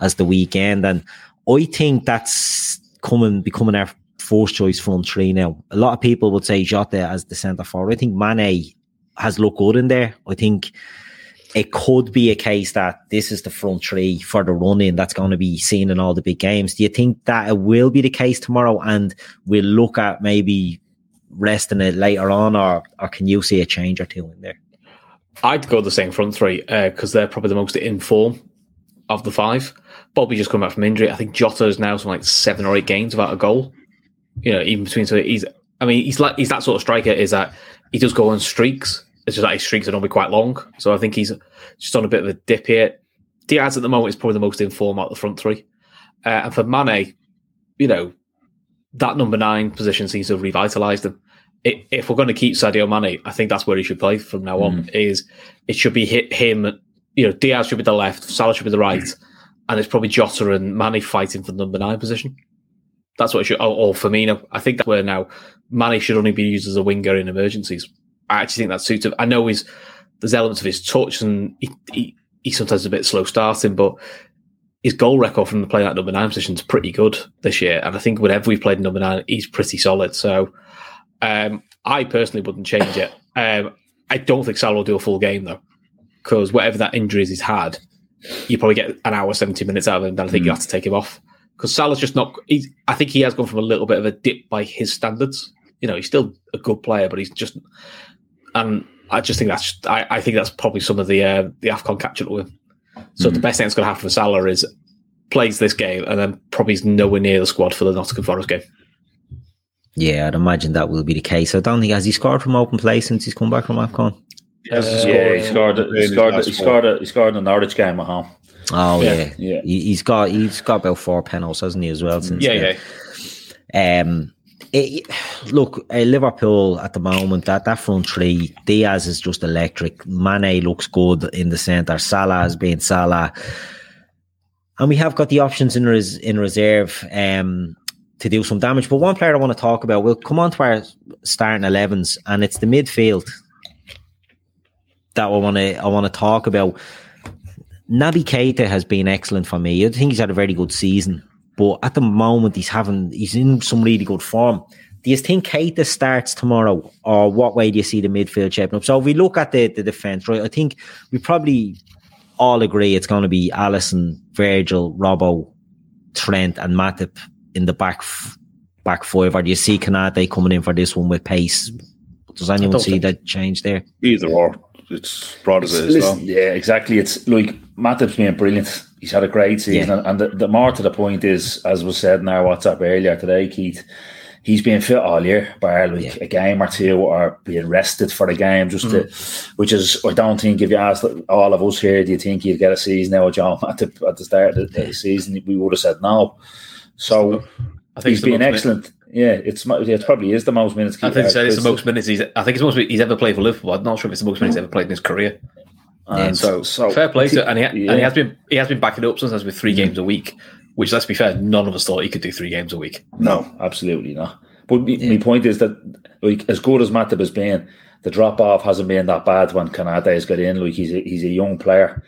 as the weekend, and I think that's coming becoming our first choice front three now. A lot of people would say Jota as the centre forward. I think Mane has looked good in there. I think it could be a case that this is the front three for the run in that's going to be seen in all the big games. Do you think that it will be the case tomorrow and we'll look at maybe resting it later on or, or can you see a change or two in there? I'd go the same front three uh, because they're probably the most in form of the five. Bobby just come back from injury. I think Jota is now some like seven or eight games without a goal. You know, even between so he's. I mean, he's like he's that sort of striker. Is that he does go on streaks. It's just that his streaks are normally quite long. So I think he's just on a bit of a dip here. Diaz at the moment is probably the most in form out of the front three. Uh, and for Mane, you know, that number nine position seems to have revitalised him. I if we're going to keep Sadio Mane, I think that's where he should play from now on. Is it should be hit him, you know, Diaz should be the left, Salah should be the right, and it's probably Jota and Mane fighting for the number nine position. That's what it should, or, or Firmino. I think that's where now Mane should only be used as a winger in emergencies. I actually think that suits him. I know he's there's elements of his touch and he, he, he's sometimes a bit slow starting, but his goal record from the playing that number nine position is pretty good this year. And I think whenever we've played number nine, he's pretty solid. So um, I personally wouldn't change it. Um, I don't think Salah will do a full game though, because whatever that injuries he's had, you probably get an hour, 70 minutes out of him. Then I think you have to take him off because Salah's just not. He's, I think he has gone from a little bit of a dip by his standards. You know, he's still a good player, but he's just. And I just think that's. I, I think that's probably some of the uh, the Afcon catch up with him. So the best thing that's going to happen for Salah is plays this game and then probably is nowhere near the squad for the Nottingham Forest game. Yeah, I'd imagine that will be the case. I don't think has he scored from open play since he's come back from AFCON. Yes, yeah, he scored. in He scored. He scored. a- He scored a Norwich game at home. Oh Yeah, yeah, yeah. He, he's got he's got about four penalties, hasn't he, as well? Since Yeah, then? yeah. Um, it, look, uh, Liverpool at the moment that that front three, Diaz is just electric. Mane looks good in the centre. Salah has been Salah. and we have got the options in res- in reserve um, to do some damage. But one player I want to talk about, we'll come on to our starting 11s, and it's the midfield that I want to I want to talk about. Naby Keita has been excellent for me. I think he's had a very good season, but at the moment he's having he's in some really good form. Do you think Keita starts tomorrow, or what way do you see the midfield shaping up? So if we look at the, the defense, right, I think we probably all agree it's going to be Alisson, Virgil, Robbo, Trent, and Matip in the back back five. Or do you see Konate coming in for this one with pace? Does anyone see think- that change there? Either or. It's broad as it is. Listen, though. yeah, exactly. It's like Matip's been brilliant. He's had a great season, Yeah. and, and the, the more to the point is, as was said in our WhatsApp earlier today, Keith, he's been fit all year, bar like Yeah. a game or two, or being rested for the game, just to, Mm. which is I don't think if you asked all of us here, do you think you'd get a season now, John Matip at the start of the, the season? We would have said no. So I think he's it's the been most min- excellent. Yeah, it's mo- it probably is the most minutes. I think so. It's the most minutes he's. I think it's most he's ever played for Liverpool. I'm not sure if it's the most minutes he's ever played in his career. And So, so fair play to, and he, and he has been he has been backing up sometimes with three mm. games a week. Which, let's be fair, none of us thought he could do three games a week. No, absolutely not. But my, my point is that, like, as good as Matip has been, the drop off hasn't been that bad when Konate has got in. Like, he's a, he's a young player.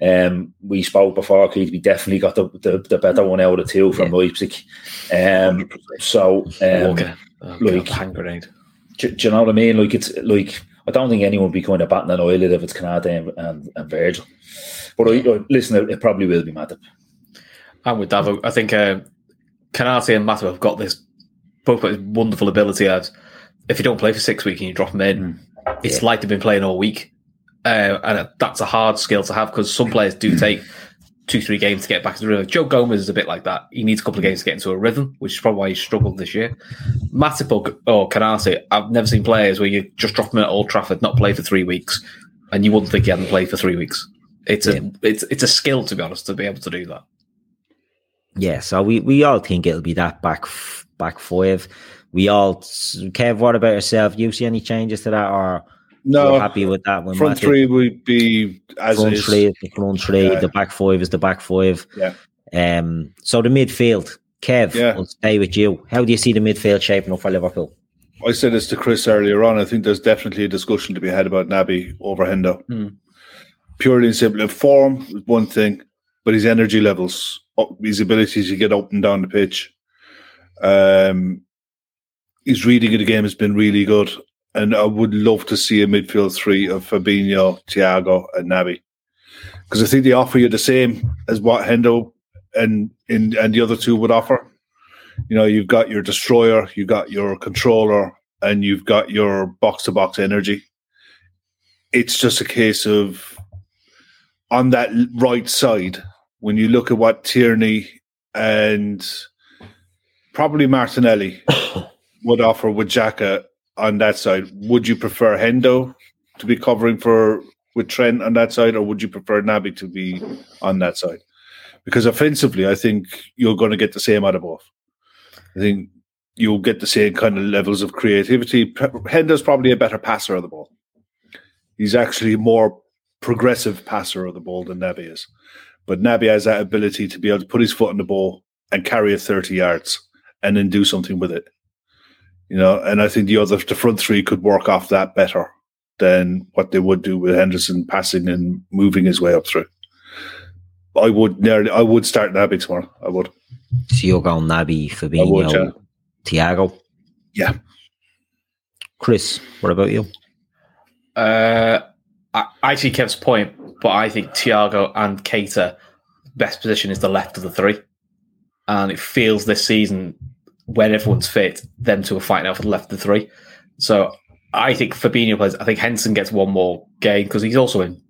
Um, we spoke before, Keith. We definitely got the, the, the better one out of two from Leipzig. Um, so, um, Walker, oh, like- God, hand grenade. do, do you know what I mean? Like, it's like I don't think anyone would be kind of batting an eyelid if it's Konate and, and, and Virgil. But I, I, listen, it, it probably will be Matip. I'm with Davo. I think uh, Konate and Matip have got this both got this wonderful ability as if you don't play for six weeks and you drop them in, it's like they've been playing all week. Uh, and that's a hard skill to have because some players do take two, three games to get back into the rhythm. Joe Gomez is a bit like that. He needs a couple of games to get into a rhythm, which is probably why he struggled this year. Matip or, or Konate, I've never seen players where you just drop them at Old Trafford, not play for three weeks, and you wouldn't think he hadn't played for three weeks. It's a it's it's a skill to be honest to be able to do that. Yeah, so we, we all think it'll be that back f- back five. We all, Kev, what about yourself? You see any changes to that, or No, happy with that? When front three would be as front is. three the front three, Yeah. the back five is the back five. Yeah. Um. So the midfield, Kev, Yeah. we'll stay with you. How do you see the midfield shaping up for Liverpool? I said this to Chris earlier on. I think there's definitely a discussion to be had about Naby over Hendo. Hmm. Purely and simply, form is one thing, but his energy levels, his ability to get up and down the pitch, um, his reading of the game has been really good. And I would love to see a midfield three of Fabinho, Thiago, and Naby, because I think they offer you the same as what Hendo and in and the other two would offer you know, you've got your destroyer, you've got your controller, and you've got your box to box energy. It's just a case of on that right side, when you look at what Tierney and probably Martinelli would offer with Xhaka on that side, would you prefer Hendo to be covering for with Trent on that side, or would you prefer Naby to be on that side? Because offensively, I think you're going to get the same out of both. I think you'll get the same kind of levels of creativity. Hender's probably a better passer of the ball. He's actually a more progressive passer of the ball than Naby is. But Naby has that ability to be able to put his foot on the ball and carry it 30 yards and then do something with it. You know, and I think the other, the front three could work off that better than what they would do with Henderson passing and moving his way up through. I would nearly, I would start Naby tomorrow. I would. So you're going Naby, Fabinho, would, yeah. Thiago. Yeah. Chris, what about you? Uh, I, I see Kev's point, but I think Thiago and Keita best position is the left of the three, and it feels this season when everyone's fit, them two are fighting out for the left of the three. So I think Fabinho plays. I think Henson gets one more game because he's also in.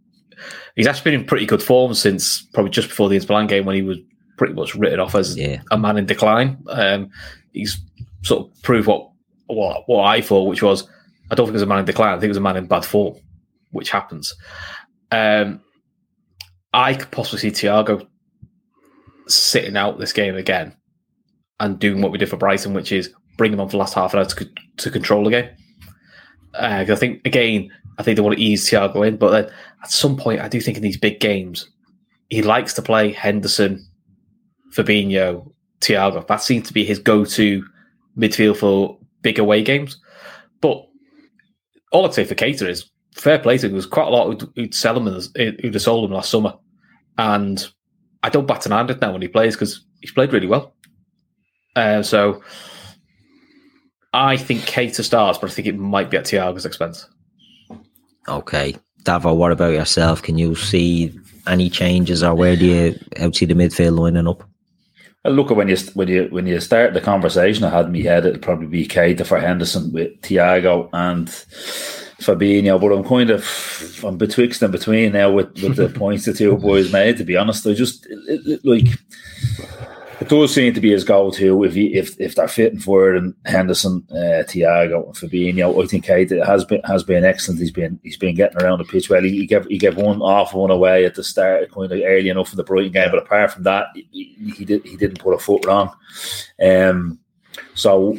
He's actually been in pretty good form since probably just before the Inter Milan game when he was pretty much written off as Yeah. a man in decline. Um, he's sort of proved what what what I thought, which was I don't think it was a man in decline. I think it was a man in bad form, which happens. Um, I could possibly see Thiago sitting out this game again and doing what we did for Brighton, which is bring him on for the last half an hour to, to control the game. Uh, I think again, I think they want to ease Thiago in, but then at some point, I do think in these big games, he likes to play Henderson, Fabinho, Thiago. That seems to be his go-to midfield for big away games. But all I'd say for Keita is fair play to him. There's quite a lot who'd, who'd sell him, who'd have sold him last summer. And I don't bat an eyelid now when he plays because he's played really well. Uh, so I think Keita starts, but I think it might be at Thiago's expense. Okay. Davo, what about yourself? Can you see any changes or where do you see the midfield lining up? Well, look, at when you when you when you start the conversation, I had in my head it'd probably be Keita for Henderson with Thiago and Fabinho, but I'm kind of I'm betwixt and between now with, with the points the two boys made. To be honest, I just it, it, like it does seem to be his goal too. if he, if if they're fitting for it. And Henderson, uh, Thiago, and Fabinho, I think Keita has been has been excellent. He's been he's been getting around the pitch well. He, he gave he gave one off one away at the start, kind of early enough in the Brighton game. But apart from that, he, he did he didn't put a foot wrong. Um, so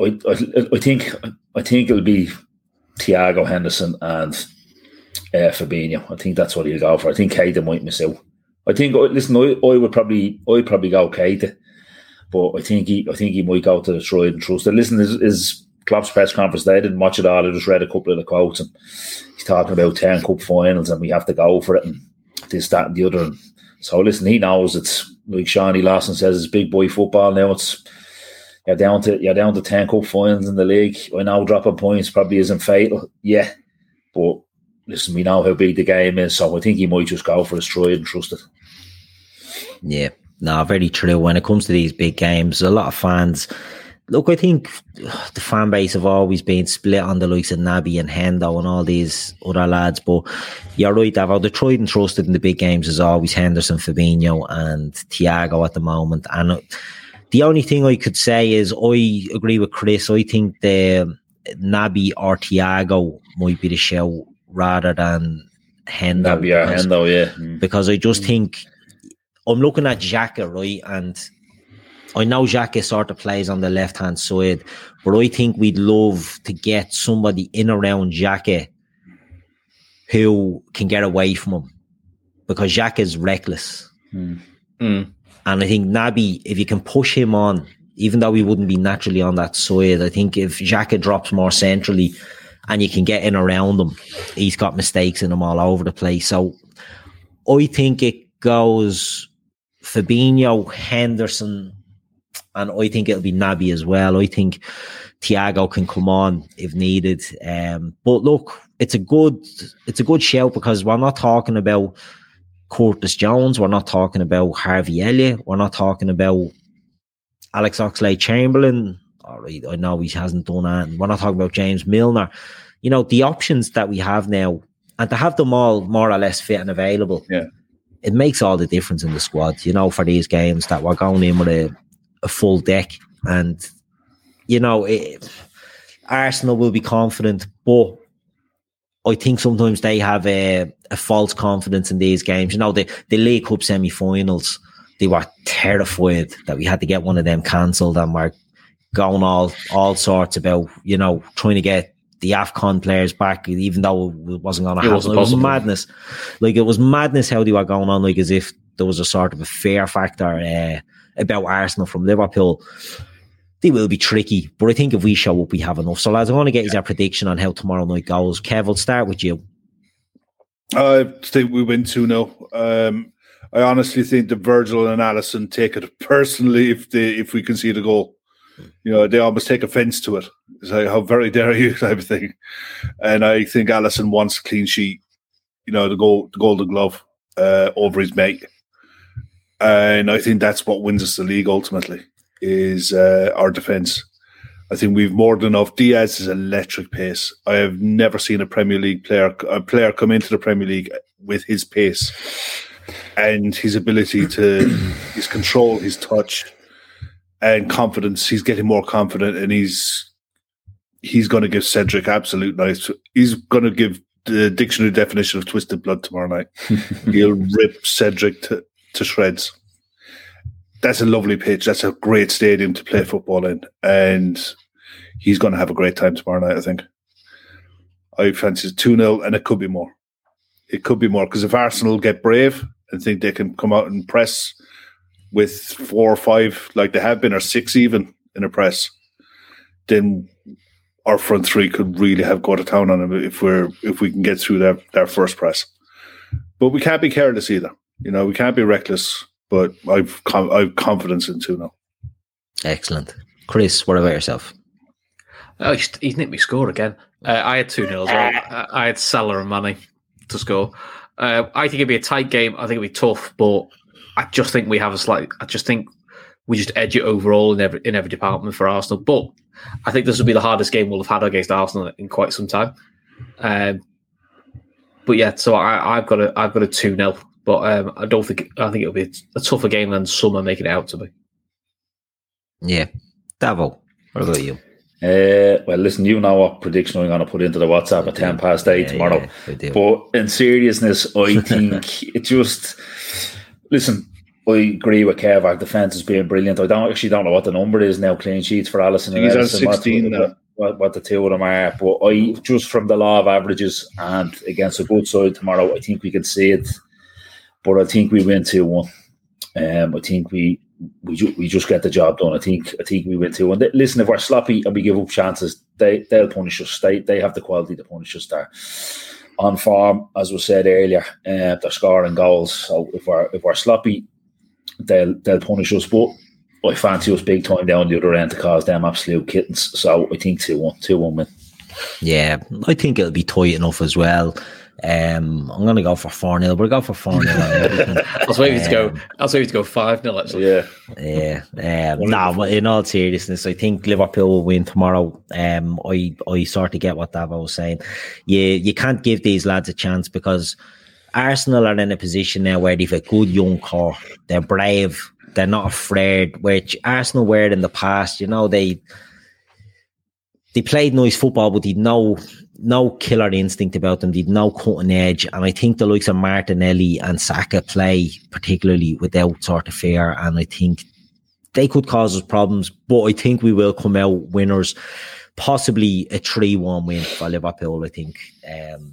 I, I I think I think it'll be Thiago Henderson and uh, Fabinho. I think that's what he'll go for. I think Keita might miss out. I think. Oh, listen, I, I would probably, I would probably go Keita, but I think he, I think he might go to the tried and trusted. Listen, his, his Klopp's press conference, they didn't watch it all. I just read a couple of the quotes, and he's talking about ten cup finals, and we have to go for it, and this, that, and the other. And so, listen, he knows it's like Shawnee Lawson says, it's big boy football now. It's you're down to you're down to ten cup finals in the league. I know dropping points probably isn't fatal, yeah, but listen, we know how big the game is, so I think he might just go for his try and trust it. Yeah, no, very true. When it comes to these big games, a lot of fans. Look, I think the fan base have always been split on the likes of Naby and Hendo and all these other lads. But you're right, Davo. The tried and trusted in the big games is always Henderson, Fabinho, and Thiago at the moment. And the only thing I could say is I agree with Chris. I think the Naby or Thiago might be the show rather than Hendo. Naby or Hendo, yeah. Mm. Because I just think I'm looking at Xhaka, right? And I know Xhaka sort of plays on the left hand side, but I think we'd love to get somebody in around Xhaka who can get away from him because Xhaka is reckless. Mm. Mm. And I think Naby, if you can push him on, even though he wouldn't be naturally on that side, I think if Xhaka drops more centrally and you can get in around him, he's got mistakes in him all over the place. So I think it goes Fabinho, Henderson, and I think it'll be Naby as well. I think Thiago can come on if needed. Um, but look, it's a good it's a good shout because we're not talking about Curtis Jones, we're not talking about Harvey Elliott, we're not talking about Alex Oxlade Chamberlain. All right, I know he hasn't done that. And We're not talking about James Milner. You know, the options that we have now, and to have them all more or less fit and available. Yeah it makes all the difference in the squad, you know, for these games that we're going in with a, a full deck. And, you know, it, Arsenal will be confident, but I think sometimes they have a, a false confidence in these games. You know, the, the League Cup semi finals, they were terrified that we had to get one of them cancelled and we're going all all sorts about, you know, trying to get the AFCON players back, even though it wasn't going to happen. It was madness. Like, it was madness how they were going on, like, as if there was a sort of a fear factor uh, about Arsenal from Liverpool. They will be tricky, but I think if we show up, we have enough. So, lads, I want to get yeah. your prediction on how tomorrow night goes. Kev, will start with you. I think we win 2 0. Um, I honestly think that Virgil and Allison take it personally if they if we concede a goal you know, they almost take offence to it. It's like, how very dare you type of thing. And I think Alisson wants a clean sheet, you know, the goal, the golden glove uh, over his mate. And I think that's what wins us the league ultimately is uh, our defence. I think we've more than enough. Diaz is electric pace. I have never seen a Premier League player a player come into the Premier League with his pace and his ability to his control, his touch, and confidence. He's getting more confident, and he's he's going to give Cedric absolute nice. He's going to give the dictionary definition of twisted blood tomorrow night. He'll rip Cedric to, to shreds. That's a lovely pitch. That's a great stadium to play football in, and he's going to have a great time tomorrow night. I think. I fancy two 0 and it could be more. It could be more because if Arsenal get brave and think they can come out and press with four or five, like they have been, or six even in a press, then our front three could really have got to town on them if we're if we can get through that that first press. But we can't be careless either. You know, we can't be reckless. But I've com- I've confidence in two now. Excellent. Chris, what about yourself? Oh, he's, he's nicked me score again. Uh, I had 2 0 as. I, I had Salah and Mane to score. Uh, I think it'd be a tight game. I think it'd be tough, but I just think we have a slight. I just think we just edge it overall in every in every department for Arsenal. But I think this will be the hardest game we'll have had against Arsenal in quite some time. Um, but yeah, so I, I've got a I've got a two 0 but um, I don't think I think it'll be a tougher game than some are making it out to be. Yeah, Davo, what about you? Uh, well, listen, you know what prediction I'm going to put into the WhatsApp at 10 past 8 Yeah, tomorrow. yeah, but in seriousness, I think it just, listen, I agree with Kev. Our defence is being brilliant. I don't actually don't know what the number is now, clean sheets for Alisson. and He's on 16 now. What, what the two of them are. But I, just from the law of averages and against a good side tomorrow, I think we can see it. But I think we win 2 1. Um, I think we we ju- we just get the job done. I think I think we win two. And listen, if we're sloppy and we give up chances, they they'll punish us. They they have the quality to punish us there. On form, as was said earlier, uh, they're scoring goals. So if we're if we're sloppy, they'll they'll punish us. But I fancy us big time down the other end to cause them absolute kittens. So I think two one two one win. Yeah, I think it'll be tight enough as well. Um, I'm going to go for 4 0. We'll go for 4 0. I was waiting to go. I was waiting to go five 0 actually. Yeah, Yeah, um, no, but in all seriousness, I think Liverpool will win tomorrow. Um, I I sort of get what Davo was saying. You you can't give these lads a chance because Arsenal are in a position now where they've a good young core. They're brave. They're not afraid. Which Arsenal were in the past. You know they they played nice football, but they'd no no killer instinct about them. They'd no cutting edge, and I think the likes of Martinelli and Saka play particularly without sort of fear, and I think they could cause us problems. But I think we will come out winners, possibly a three-one win for Liverpool. I think. Um,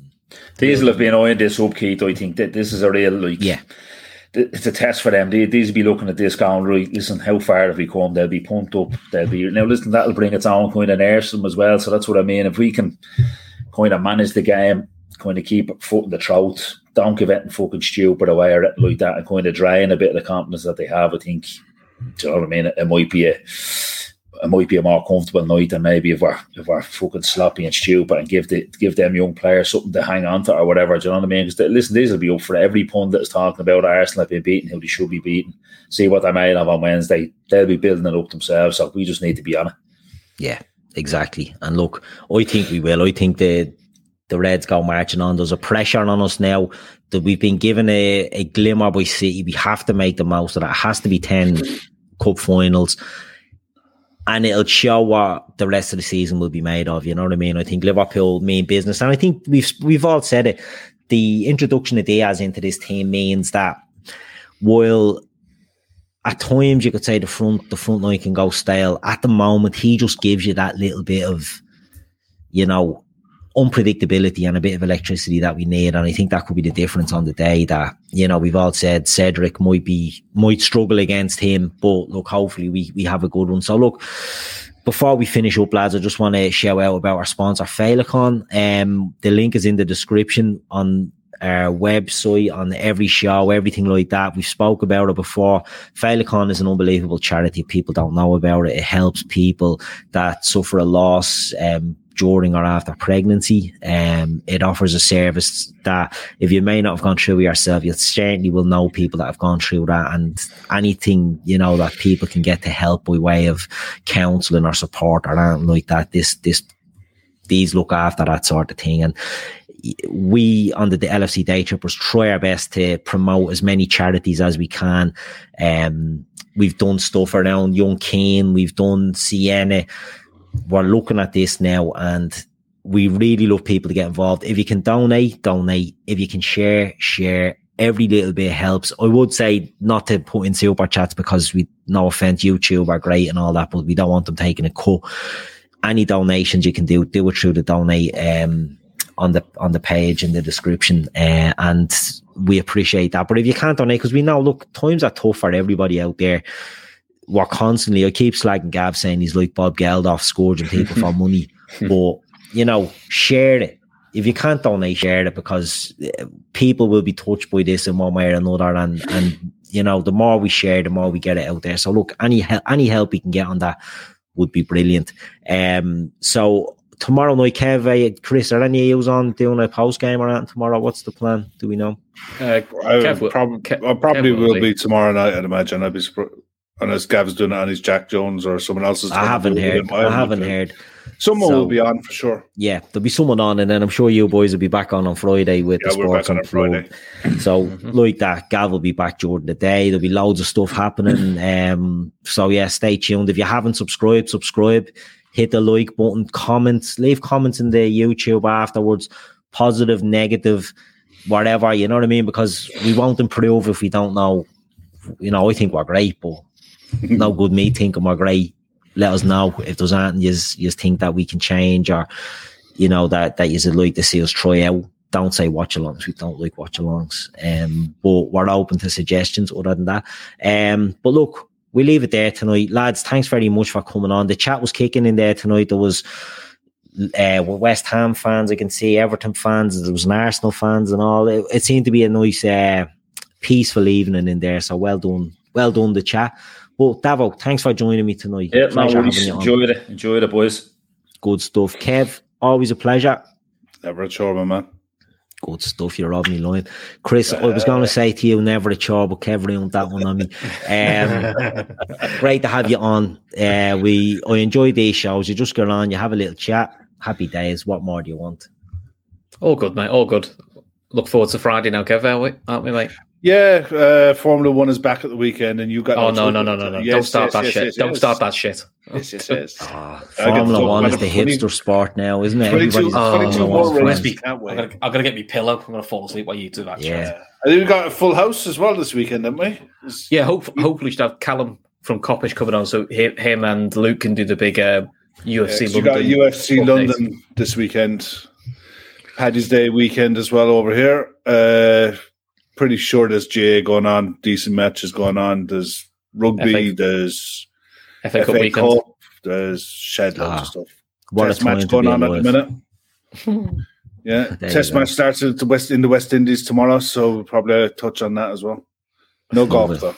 these will have been eyeing this up, Keith. I think that this is a real like yeah, it's a test for them. They, these will be looking at this going, right, listen, how far have we come? They'll be pumped up. They'll be, now listen, that'll bring its own kind of nerves them as well. So that's what I mean. If we can kind of manage the game, kind of keep foot in the throat, don't give it fucking stupid away or like that, and kind of drain a bit of the confidence that they have, I think, do you know what I mean? It, it might be a, it might be a more comfortable night than maybe if we're if we're fucking sloppy and stupid and give the give them young players something to hang on to or whatever. Do you know what I mean? Because listen, these will be up for every pundit is talking about Arsenal being beaten, who they should be beaten. See what they're made of on Wednesday. They'll be building it up themselves. So we just need to be on it. yeah, exactly. And look, I think we will. I think the the Reds go marching on. There's a pressure on us now that we've been given a, a glimmer by City. We have to make the most of that. It has to be 10 cup finals. And it'll show what the rest of the season will be made of. You know what I mean? I think Liverpool mean business. And I think we've we've all said it. The introduction of Diaz into this team means that while at times you could say the front the front line can go stale. At the moment, he just gives you that little bit of, you know, unpredictability and a bit of electricity that we need. And I think that could be the difference on the day that, you know, we've all said Cedric might be might struggle against him, but look, hopefully we we have a good one. So look, before we finish up, lads, I just want to shout out about our sponsor, Féileacáin. Um, the link is in the description on our website, on every show, everything like that. We've spoke about it before. Féileacáin is an unbelievable charity. People don't know about it. It helps people that suffer a loss, um, during or after pregnancy. Um, it offers a service that if you may not have gone through it yourself, you certainly will know people that have gone through that and anything, you know, that people can get to help by way of counselling or support or anything like that. This, this, these look after that sort of thing. And we under the LFC Daytrippers try our best to promote as many charities as we can. Um, we've done stuff around Young Kane, we've done Sienna. We're looking at this now and we really love people to get involved. If you can donate, donate. If you can share, share. Every little bit helps. I would say not to put in super chats because we, no offense, YouTube are great and all that, but we don't want them taking a cut. Any donations you can do, do it through the donate, um, on the on the page in the description, uh, and we appreciate that. But if you can't donate, because we know, look, times are tough for everybody out there. We're constantly, I keep slagging Gav saying he's like Bob Geldof, scourging people for money, but you know, share it. If you can't donate, share it because uh, people will be touched by this in one way or another, and and you know, the more we share, the more we get it out there. So look, any hel- any help we can get on that would be brilliant. Um, so tomorrow night, Kev, uh, Chris, are any of you on doing a post game or anything tomorrow? What's the plan? Do we know? Uh, I, Kev will- prob- Kev- I probably Kev will will be. be tomorrow night. I'd imagine. I'd be surprised. Unless Gav's doing it on his Jack Jones or someone else's. I haven't heard. I haven't heard. Someone So- will be on for sure. Yeah, there'll be someone on, and then I'm sure you boys will be back on on Friday with Yeah, the we're sports back on on on Friday. Friday. So like that, Gav will be back during the day. There'll be loads of stuff happening. Um, so yeah, stay tuned. If you haven't subscribed, subscribe. Hit the like button. Comments. Leave comments in the YouTube afterwards. Positive, negative, whatever. You know what I mean? Because we won't improve if we don't know. You know, I think we're great, but no good me thinking we're great. Let us know if there's anything you you think that we can change or you know that that you'd like to see us try out. Don't say watch alongs. We don't like watch alongs. Um, but we're open to suggestions other than that. Um, but look, we leave it there tonight, lads. Thanks very much for coming on. The chat was kicking in there tonight. There was uh, West Ham fans, I can see Everton fans. There was an Arsenal fans and all. It, it seemed to be a nice, uh, peaceful evening in there. So well done, well done the chat. But Davo, thanks for joining me tonight. Yeah, no Pleasure worries. having you on. Enjoyed it. Enjoyed it, boys. Good stuff. Kev, always a pleasure. Never a chore, my man. Good stuff. You're robbing me line. Chris, I was going to say to you, never a chore, but Kev ruined that one on me. Um, great to have you on. Uh, we I enjoy these shows. You just go on, you have a little chat. Happy days. What more do you want? All good, mate. All good. Look forward to Friday now, Kev, aren't we, aren't we mate? Yeah, uh, Formula One is back at the weekend, and you got. Oh, no, choice no, no, no, no. Yes, Don't start yes, that yes, shit. yes, Don't yes. start that shit. Yes, yes, yes. I get Formula One is the it. Twenty- hipster sport now, isn't it? 22 Everybody's Oh, Twenty-two Formula more One Let's races. be- I'm gonna, I'm gonna get me pillow. I'm gonna fall asleep while you do that. shit. Yeah. I think we got a full house as well this weekend, didn't we? It's- Yeah, hope, hopefully we should have Callum from Coppish coming on, so him and Luke can do the big uh, Yeah, UFC. 'cause you got UFC update. London this weekend. Paddy's Day weekend as well over here. Uh, pretty sure there's GA going on, decent matches going on. There's rugby, FA there's FA FA, Cup weekend. Cup, there's shed loads Ah, of stuff. What Test a match going on at the minute. Yeah, There you test go. match starts at the West in the West Indies tomorrow, so we'll probably touch on that as well. No golf Love though.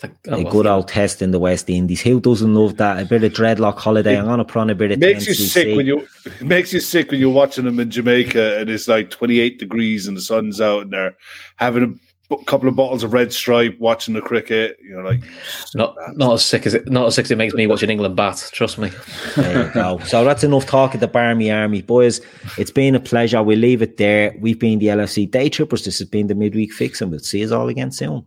Think- oh, A well. good old test in the West Indies. Who doesn't love that? A bit of dreadlock holiday. I'm gonna put on a bit of makes you 10cc. sick when you it makes you sick when you're watching them in Jamaica and it's like 28 degrees and the sun's out and they're having a couple of bottles of red stripe watching the cricket you know like Not not as sick as it not as sick as it makes me watching England bat. Trust me. There you go. So that's enough talk at the Barmy Army. Boys, it's been a pleasure. We'll leave it there. We've been the LFC Daytrippers. This has been the midweek fix, and we'll see us all again soon.